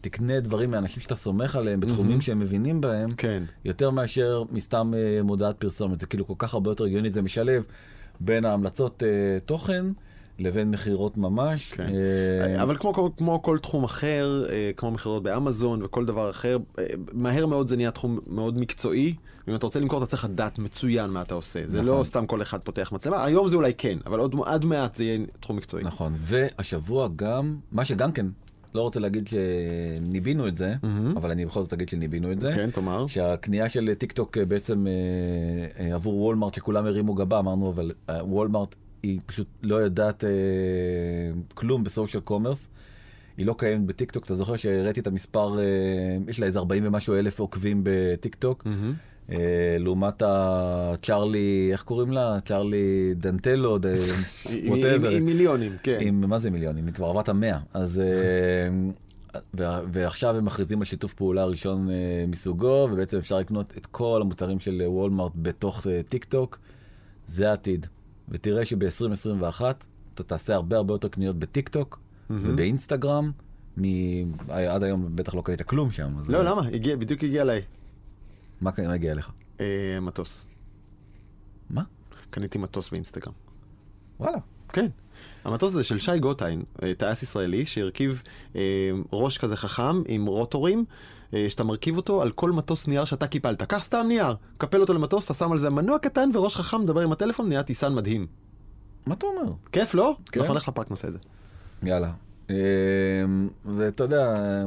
[SPEAKER 2] תקנה דברים מאנשים שאתה סומך עליהם בתחומים שהם מבינים בהם,
[SPEAKER 1] כן.
[SPEAKER 2] יותר מאשר מסתם מודעת פרסומת. זה כאילו כל כך הרבה יותר הגיוני, זה משלב בין ההמלצות תוכן לבין מכירות ממש.
[SPEAKER 1] כן.
[SPEAKER 2] אה,
[SPEAKER 1] אבל כמו, כמו, כל תחום אחר, אה, כמו מכירות באמזון וכל דבר אחר, אה, מהר מאוד זה נהיה תחום מאוד מקצועי. אם אתה רוצה למכור, אתה צריך לדעת מצוין מה אתה עושה. זה
[SPEAKER 2] נכון.
[SPEAKER 1] לא סתם כל אחד פותח מצלמה. היום זה אולי כן, אבל עוד עד מעט זה יהיה תחום מקצועי.
[SPEAKER 2] נכון, והשבוע גם, מה שגם כן, לא רוצה להגיד שניבאנו את זה, אבל אני בכל זאת אגיד שניבאנו את זה.
[SPEAKER 1] כן, תאמר.
[SPEAKER 2] שהקנייה של טיק טוק בעצם אה, אה, עבור וולמארט שכולם הרימו גבה אמרנו אבל אה, וולמארט היא פשוט לא יודעת אה, כלום ב social commerce. היא לא קיימת בטיק טוק אתה זוכר שהראיתי את המספר אה, יש לה איזה 40 ומשהו אלף עוקבים בטיק טוק
[SPEAKER 1] מהמם.
[SPEAKER 2] אה, לעומת הצ'ארלי איך קוראים לה צ'ארלי דמליו ד-
[SPEAKER 1] עם- עם- מיליונים, כן.
[SPEAKER 2] עם מה זה מיליונים? היא כבר עברה את המאה. אז... אה, ועכשיו הם מכריזים על שיתוף פעולה ראשון אה, מסוגו, ובעצם אפשר לקנות את כל המוצרים של אה, וולמארט בתוך אה, טיק טוק. זה העתיד. ותראה שב-2021 אתה תעשה הרבה הרבה יותר קניות בטיק טוק ובאינסטגרם. מ- עד היום בטח לא קנית כלום שם. אז
[SPEAKER 1] לא, למה? הגיע, בדיוק הגיע אליי.
[SPEAKER 2] מה כנראה הגיע אליך?
[SPEAKER 1] אה, מטוס.
[SPEAKER 2] מה?
[SPEAKER 1] קניתי מטוס באינסטגרם.
[SPEAKER 2] וואלה.
[SPEAKER 1] כן. המטוס הזה של שי גויטיין, אה, טייס ישראלי, שהרכיב אה, ראש כזה חכם עם רוטורים, שאתה מרכיב אותו על כל מטוס נייר שאתה קיפלת. קח סתם נייר, קפל אותו למטוס, אתה שם על זה מנוע קטן וראש חכם מדבר עם הטלפון, נהיה טיסן מדהים.
[SPEAKER 2] מה אתה אומר?
[SPEAKER 1] כיף, לא?
[SPEAKER 2] כן.
[SPEAKER 1] אנחנו נלך לפארק נעשה את זה.
[SPEAKER 2] יאללה. אה, ואתה יודע, אה,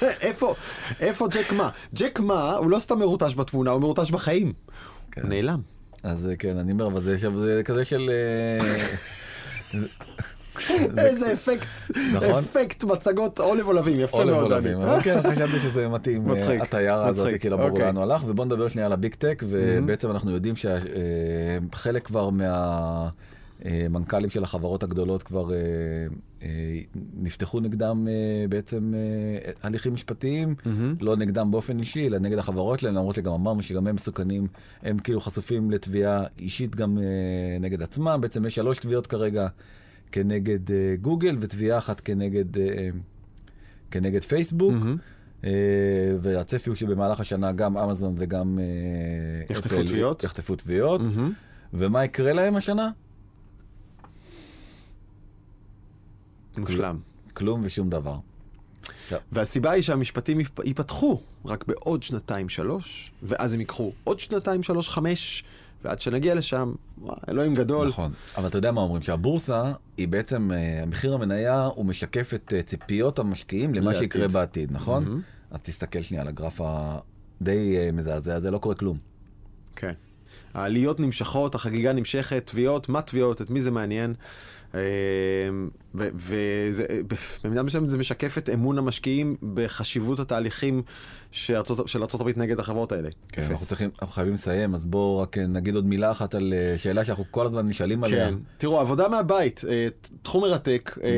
[SPEAKER 1] איפה, איפה ג'ק מה? ג'ק מה הוא לא סתם מרוטש בתמונה, הוא מרוטש בחיים.
[SPEAKER 2] כן.
[SPEAKER 1] נעלם.
[SPEAKER 2] אז אה, כן, אני אומר, אבל זה, זה כזה של... אה,
[SPEAKER 1] איזה אפקט,
[SPEAKER 2] נכון.
[SPEAKER 1] אפקט מצגות עולב עולבים, יפה
[SPEAKER 2] עולב
[SPEAKER 1] מאוד.
[SPEAKER 2] עולבים.
[SPEAKER 1] דני.
[SPEAKER 2] אבל כן, חשבתי שזה מתאים, אה,
[SPEAKER 1] מצחיק,
[SPEAKER 2] הטיירה הזאת, כאילו ברור
[SPEAKER 1] אוקיי.
[SPEAKER 2] הוא הלך, ובוא נדבר שנייה על הביג טק, ובעצם אנחנו יודעים שחלק כבר אה, מנכ"לים של החברות הגדולות כבר אה, אה, נפתחו נגדם אה, בעצם אה, הליכים משפטיים,
[SPEAKER 1] מהמם.
[SPEAKER 2] לא נגדם באופן אישי, אלא נגד החברות שלהם, למרות שגם אמרנו שגם הם מסוכנים, הם כאילו חשופים לתביעה אישית גם אה, נגד עצמם. בעצם יש שלוש תביעות כרגע כנגד אה, גוגל ותביעה אחת כנגד, אה, כנגד פייסבוק.
[SPEAKER 1] מהמם.
[SPEAKER 2] אה, והצפי הוא שבמהלך השנה גם אמזון וגם אה,
[SPEAKER 1] יחטפו תביעות?
[SPEAKER 2] יחטפו תביעות.
[SPEAKER 1] מהמם.
[SPEAKER 2] ומה יקרה להם השנה?
[SPEAKER 1] מושלם.
[SPEAKER 2] כלום ושום דבר.
[SPEAKER 1] והסיבה היא שהמשפטים ייפ- ייפתחו רק בעוד שנתיים שלוש, ואז הם ייקחו עוד שנתיים שלוש חמש, ועד שנגיע לשם, אלוהים גדול.
[SPEAKER 2] נכון. אבל אתה יודע מה אומרים? שהבורסה היא בעצם, אה, מחיר המניה הוא משקף את אה, ציפיות המשקיעים למה
[SPEAKER 1] לעתיד.
[SPEAKER 2] שיקרה בעתיד, נכון?
[SPEAKER 1] מהמם.
[SPEAKER 2] אז תסתכל שנייה על הגרף הדי אה, מזעזע הזה, לא קורה כלום.
[SPEAKER 1] כן. העליות נמשכות, החגיגה נמשכת, תביעות, מה תביעות, את מי זה מעניין. ובמידה מסוימת זה משקף את אמון המשקיעים בחשיבות התהליכים שארצות- של ארה"ב נגד החברות האלה.
[SPEAKER 2] כן,
[SPEAKER 1] אפס.
[SPEAKER 2] אנחנו צריכים, אנחנו חייבים לסיים, אז בואו רק אה, נגיד עוד מילה אחת על אה, שאלה שאנחנו כל הזמן נשאלים עליה.
[SPEAKER 1] כן. תראו, עבודה מהבית, אה, תחום מרתק. אה,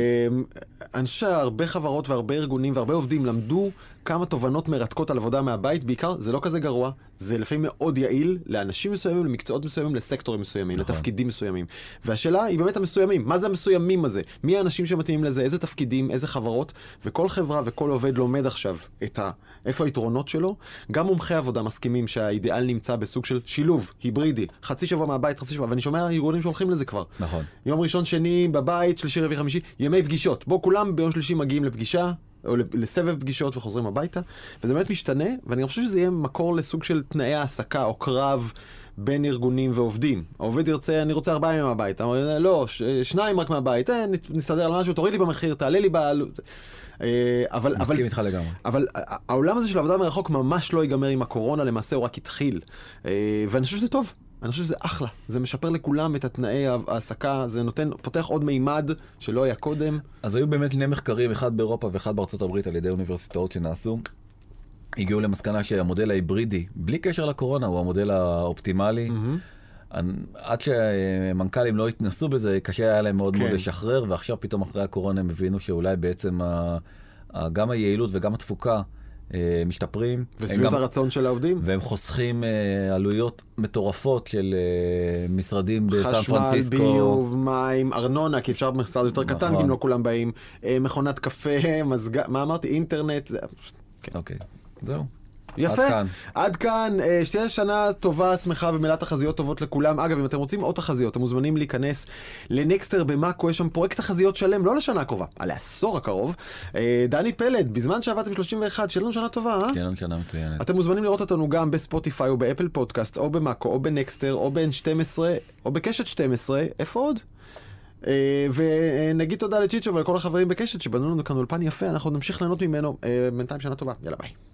[SPEAKER 1] אני חושב שהרבה חברות והרבה ארגונים והרבה עובדים למדו כמה תובנות מרתקות על עבודה מהבית, בעיקר זה לא כזה גרוע, זה לפעמים מאוד יעיל לאנשים מסוימים, למקצועות מסוימים, לסקטורים מסוימים,
[SPEAKER 2] נכון.
[SPEAKER 1] לתפקידים מסוימים. והשאלה היא באמת המסוימים, מה זה המסוימים הזה? מי האנשים שמתאימים לזה, איזה תפקידים, איזה חברות, וכל חברה וכל עובד לומד עכשיו את ה... איפה היתרונות שלו. גם מומחי עבודה מסכימים שהאידיאל נמצא בסוג של שילוב, היברידי, חצי שבוע מהבית, חצי שבוע, ואני שומע ארגונים שהולכים לזה כבר.
[SPEAKER 2] נכון.
[SPEAKER 1] יום ראשון, שני, בבית, שלישי, רביעי, חמישי, ימי פגישות. בואו כולם ביום שלישי מגיעים לפגישה, או לסבב פגישות וחוזרים הביתה, וזה באמת משתנה, ואני חושב שזה יהיה מקור לסוג של תנאי העסקה או קרב. בין ארגונים ועובדים. העובד ירצה, אני רוצה ארבעה ימים מהבית. אמר, לא, ש, שניים רק מהבית, אה, נסתדר על משהו, תוריד לי במחיר, תעלה לי בעלות. אה, אבל, אבל,
[SPEAKER 2] מסכים איתך לגמרי.
[SPEAKER 1] אבל העולם הזה של עבודה מרחוק ממש לא ייגמר עם הקורונה, למעשה הוא רק התחיל. אה, ואני חושב שזה טוב, אני חושב שזה אחלה. זה משפר לכולם את התנאי ההעסקה, זה נותן, פותח עוד מימד שלא היה קודם.
[SPEAKER 2] אז היו באמת שני מחקרים, אחד באירופה ואחד בארצות הברית על ידי אוניברסיטאות שנעשו. הגיעו למסקנה שהמודל ההיברידי, בלי קשר לקורונה, הוא המודל האופטימלי. עד שמנכ"לים לא התנסו בזה, קשה היה להם מאוד
[SPEAKER 1] כן.
[SPEAKER 2] מאוד לשחרר, ועכשיו פתאום אחרי הקורונה הם הבינו שאולי בעצם ה- גם היעילות וגם התפוקה אה, משתפרים.
[SPEAKER 1] ושביעות הרצון של העובדים.
[SPEAKER 2] והם חוסכים אה, עלויות מטורפות של אה, משרדים בסן
[SPEAKER 1] חשמל,
[SPEAKER 2] פרנסיסקו.
[SPEAKER 1] ביוב, מים, ארנונה, כי אפשר במשרד יותר קטן,
[SPEAKER 2] נכון.
[SPEAKER 1] כי אם לא כולם באים. אה, מכונת קפה, מזגן, מה אמרתי? אינטרנט. זה...
[SPEAKER 2] אוקיי, זהו.
[SPEAKER 1] יפה.
[SPEAKER 2] עד כאן.
[SPEAKER 1] עד כאן, אה, שתהיה שנה טובה, שמחה ומלאת תחזיות טובות לכולם. אגב, אם אתם רוצים עוד תחזיות, אתם מוזמנים להיכנס לנקסטר במאקו, יש שם פרויקט תחזיות שלם, לא לשנה הקרובה, על העשור הקרוב. אה, דני פלד, בזמן שעבדתם, שיהיה לנו שנה טובה, אה?
[SPEAKER 2] שיהיה לנו שנה מצוינת.
[SPEAKER 1] אתם מוזמנים לראות אותנו גם בספוטיפיי או באפל פודקאסט, או במאקו, או בנקסטר, או ב-N12, או בקשת 12, איפה עוד? אה, ונגיד תודה לצ'יצ'ו ולכל החברים בקשת שבנו לנו כאן אולפן יפה, אנחנו נמשיך ליהנות ממנו. בינתיים שנה טובה, יאללה ביי.